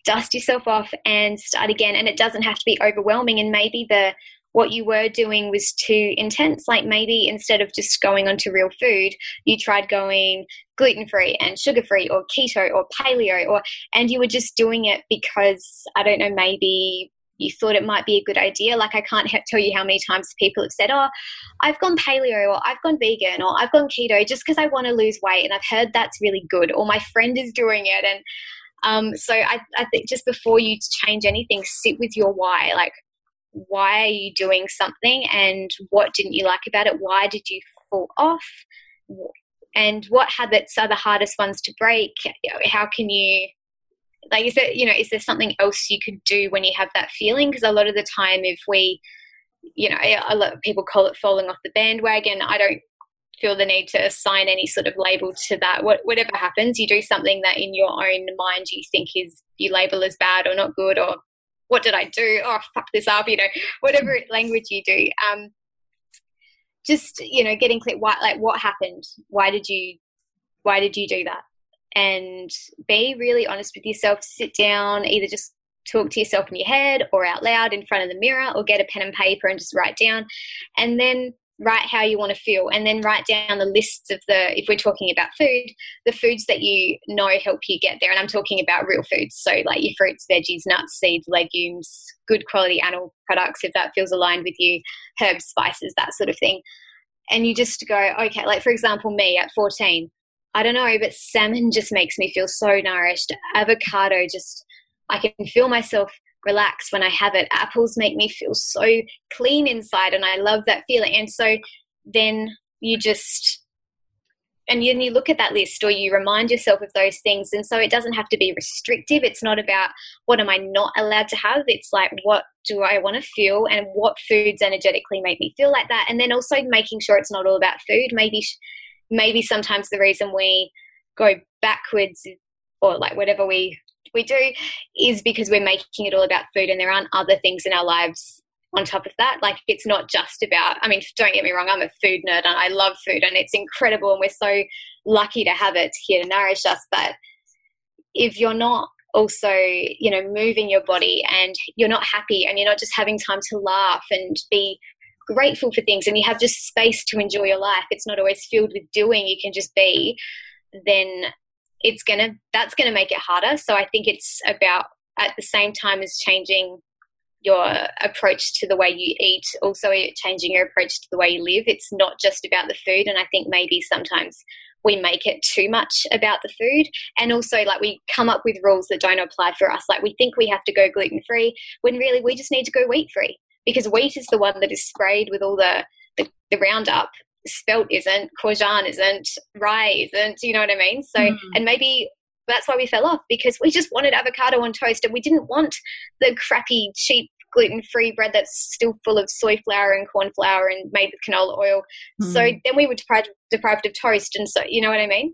dust yourself off and start again. And it doesn't have to be overwhelming. And maybe the what you were doing was too intense. Like maybe instead of just going onto real food, you tried going gluten free and sugar free or keto or paleo or and you were just doing it because I don't know, maybe you thought it might be a good idea. Like I can't tell you how many times people have said, "Oh, I've gone paleo or I've gone vegan or I've gone keto just because I want to lose weight and I've heard that's really good or my friend is doing it." And um, so I, I think just before you change anything, sit with your why. Like, why are you doing something and what didn't you like about it? Why did you fall off? And what habits are the hardest ones to break? How can you like is there you know is there something else you could do when you have that feeling? Because a lot of the time if we you know a lot of people call it falling off the bandwagon i don't feel the need to assign any sort of label to that. What, whatever happens you do something that in your own mind you think is you label as bad or not good or what did i do? Oh fuck this up you know whatever language you do. Um just you know getting clear why like what happened? Why did you why did you do that and be really honest with yourself. Sit down, either just talk to yourself in your head or out loud in front of the mirror or get a pen and paper and just write down. And then write how you want to feel and then write down the lists of the if we're talking about food the foods that you know help you get there and i'm talking about real foods so like your fruits veggies nuts seeds legumes good quality animal products if that feels aligned with you herbs spices that sort of thing and you just go okay like for example me at 14 I don't know, but salmon just makes me feel so nourished. Avocado just, I can feel myself relax when I have it. Apples make me feel so clean inside, and I love that feeling. And so then you just, and then you look at that list or you remind yourself of those things. And so it doesn't have to be restrictive. It's not about what am I not allowed to have. It's like, what do I want to feel and what foods energetically make me feel like that? And then also making sure it's not all about food. Maybe maybe sometimes the reason we go backwards or like whatever we we do is because we're making it all about food and there aren't other things in our lives on top of that. Like it's not just about i mean don't get me wrong i'm a food nerd and i love food and it's incredible and we're so lucky to have it here to nourish us but if you're not also you know moving your body and you're not happy and you're not just having time to laugh and be grateful for things and you have just space to enjoy your life. It's not always filled with doing. You can just be then it's gonna that's gonna make it harder. So i think it's about at the same time as changing your approach to the way you eat also changing your approach to the way you live. It's not just about the food and i think maybe sometimes we make it too much about the food. And also like we come up with rules that don't apply for us. Like we think we have to go gluten free when really we just need to go wheat free because wheat is the one that is sprayed with all the, the, the Roundup. Spelt isn't, Courgette isn't, rye isn't, you know what I mean? So, mm. and maybe that's why we fell off because we just wanted avocado on toast and we didn't want the crappy, cheap gluten free bread that's still full of soy flour and corn flour and made with canola oil. Mm. So then we were deprived, deprived of toast. And so, you know what I mean?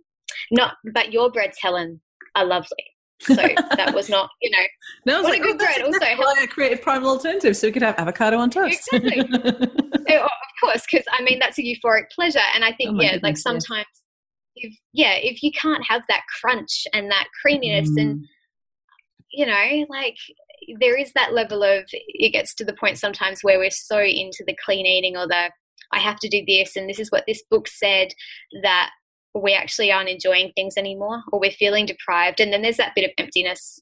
Not, but your breads, Helen, are lovely. So that was not, you know, no, what like, a good oh, bread. Also, I created primal alternative so we could have avocado on toast. Exactly. oh, of course, because I mean that's a euphoric pleasure, and I think oh yeah, goodness, like sometimes, yeah. if yeah, if you can't have that crunch and that creaminess, mm. and you know, like there is that level of it gets to the point sometimes where we're so into the clean eating or the I have to do this and this is what this book said that we actually aren't enjoying things anymore or we're feeling deprived and then there's that bit of emptiness.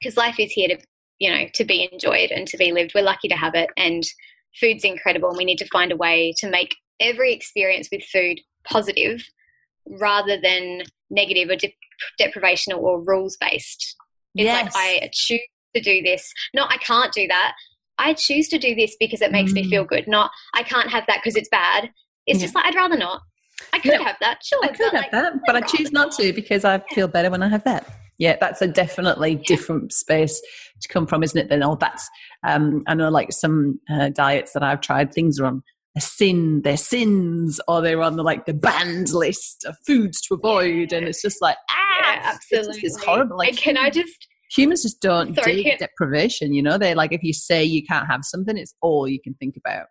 Because life is here to you know to be enjoyed and to be lived. We're lucky to have it and food's incredible and we need to find a way to make every experience with food positive rather than negative or de- deprivational or rules based it's yes. like i choose to do this. No i can't do that. I choose to do this because it makes mm. me feel good not i can't have that because it's bad. It's yeah. just like i'd rather not I could have that, sure. I could have like, that, but I choose not to because I feel better when I have that. Yeah, that's a definitely yeah. different space to come from, isn't it? Then, oh, that's, um, I know like some uh, diets that I've tried, things are on a sin, they're sins, or they're on the like the banned list of foods to avoid. Yeah. And it's just like, ah, yeah, absolutely. It's, it's horrible. Like, and can I just, humans just don't Sorry, dig deprivation, you know? They're like, if you say you can't have something, it's all you can think about.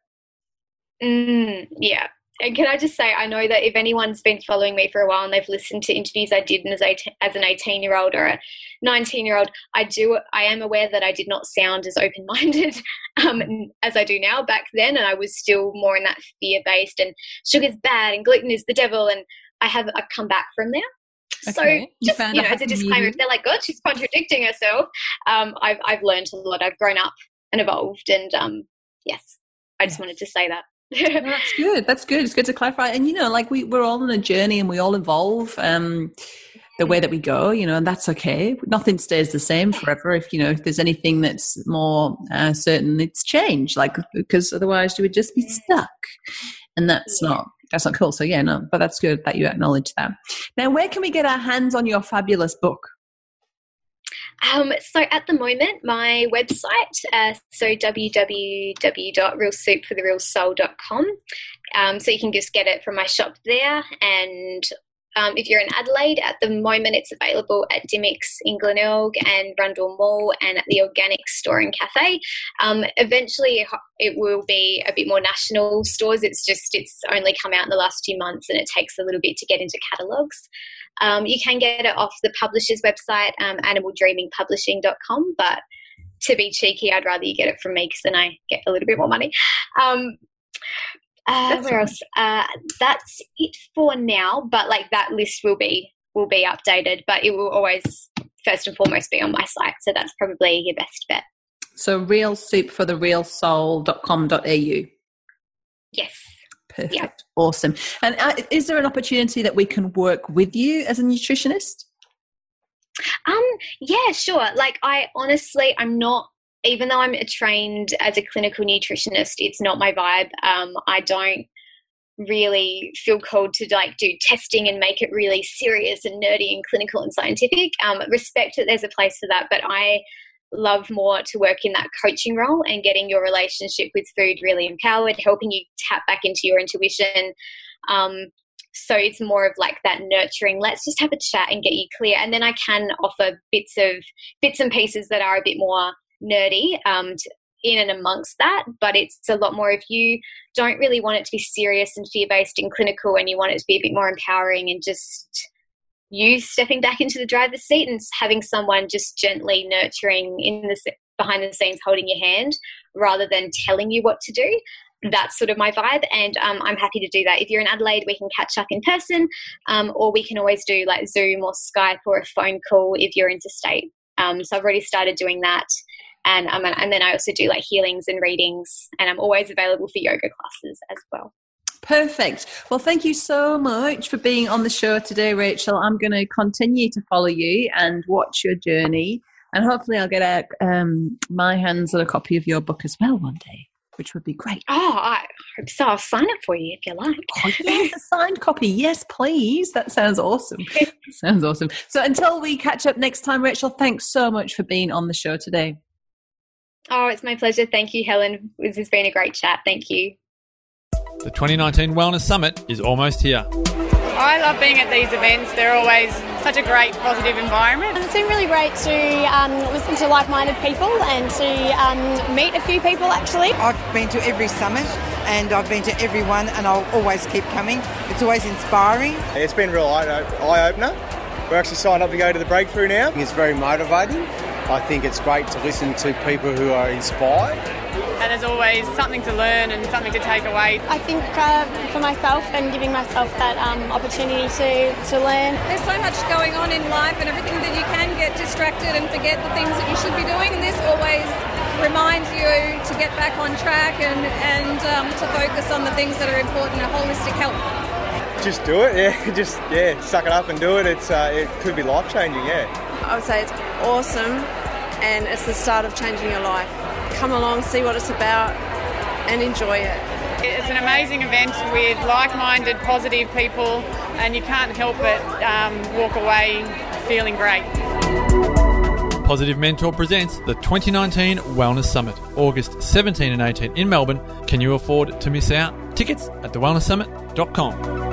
Mm, yeah, and can I just say, I know that if anyone's been following me for a while and they've listened to interviews I did as, a, as an 18 year old or a 19 year old, I do, I am aware that I did not sound as open minded um, as I do now back then. And I was still more in that fear based and sugar's bad and gluten is the devil. And I have, I've come back from there. Okay. So just, you, you know, as a disclaimer, if they're like, God, she's contradicting herself, um, I've, I've learned a lot. I've grown up and evolved. And um, yes, I just wanted to say that. That's good. That's good. It's good to clarify. And you know, like we we're all on a journey and we all evolve. Um, the way that we go, you know, and that's okay. Nothing stays the same forever. If you know, if there's anything that's more uh, certain, it's change. Like because otherwise, you would just be stuck, and that's yeah. not that's not cool. So yeah, no, but that's good that you acknowledge that. Now, where can we get our hands on your fabulous book? Um, so at the moment, my website, uh, so www.realsoupfortherealsoul.com. Um, so you can just get it from my shop there. And um, if you're in Adelaide, at the moment it's available at Dymocks in Glenelg and Rundle Mall and at the Organic Store and Cafe. Um, eventually, it will be a bit more national stores. It's just it's only come out in the last few months, and it takes a little bit to get into catalogues. Um, you can get it off the publisher's website, um, animaldreamingpublishing.com, but to be cheeky, I'd rather you get it from me because then I get a little bit more money. Um, uh, where else? Uh, that's it for now. But like that list will be will be updated, but it will always first and foremost be on my site. So that's probably your best bet. So real soup for the real soul.com.au. Yes. Perfect. Yeah. Awesome. And uh, is there an opportunity that we can work with you as a nutritionist? Um, yeah, sure. Like I honestly, I'm not even though I'm trained as a clinical nutritionist, it's not my vibe. Um, I don't really feel called to like do testing and make it really serious and nerdy and clinical and scientific. Um, respect that there's a place for that, but I love more to work in that coaching role and getting your relationship with food really empowered, helping you tap back into your intuition. Um, so it's more of like that nurturing let's just have a chat and get you clear and then i can offer bits of bits and pieces that are a bit more nerdy um, in and amongst that, but it's a lot more if you don't really want it to be serious and fear based and clinical and you want it to be a bit more empowering and just you stepping back into the driver's seat and having someone just gently nurturing in the behind the scenes holding your hand rather than telling you what to do. That's sort of my vibe and um, i'm happy to do that. If you're in adelaide we can catch up in person um, or we can always do like zoom or skype or a phone call if you're interstate. Um, so i've already started doing that and and then I also do like healings and readings, and I'm always available for yoga classes as well. Perfect. Well, thank you so much for being on the show today, Rachel. I'm going to continue to follow you and watch your journey, and hopefully, I'll get um, my hands on a copy of your book as well one day. Which would be great. Oh, I hope so. I'll sign it for you if you like. Oh, yes, a signed copy. Yes, please. That sounds awesome. sounds awesome. So until we catch up next time, Rachel, thanks so much for being on the show today. Oh, it's my pleasure. Thank you, Helen. This has been a great chat. Thank you. The 2019 Wellness Summit is almost here. I love being at these events. They're always such a great, positive environment. It's been really great to um, listen to like minded people and to um, meet a few people actually. I've been to every summit and I've been to every one and I'll always keep coming. It's always inspiring. It's been a real eye opener. We're actually signed up to go to the breakthrough now. It's very motivating I think it's great to listen to people who are inspired. And there's always something to learn and something to take away. I think uh, for myself and giving myself that um, opportunity to, to learn. There's so much going on in life and everything that you can get distracted and forget the things that you should be doing. And this always reminds you to get back on track and, and um, to focus on the things that are important, a holistic health just do it. Yeah, just yeah, suck it up and do it. It's uh, it could be life changing. Yeah. I would say it's awesome, and it's the start of changing your life. Come along, see what it's about, and enjoy it. It's an amazing event with like-minded, positive people, and you can't help but um, walk away feeling great. Positive Mentor presents the 2019 Wellness Summit, August 17 and 18 in Melbourne. Can you afford to miss out? Tickets at thewellnesssummit.com.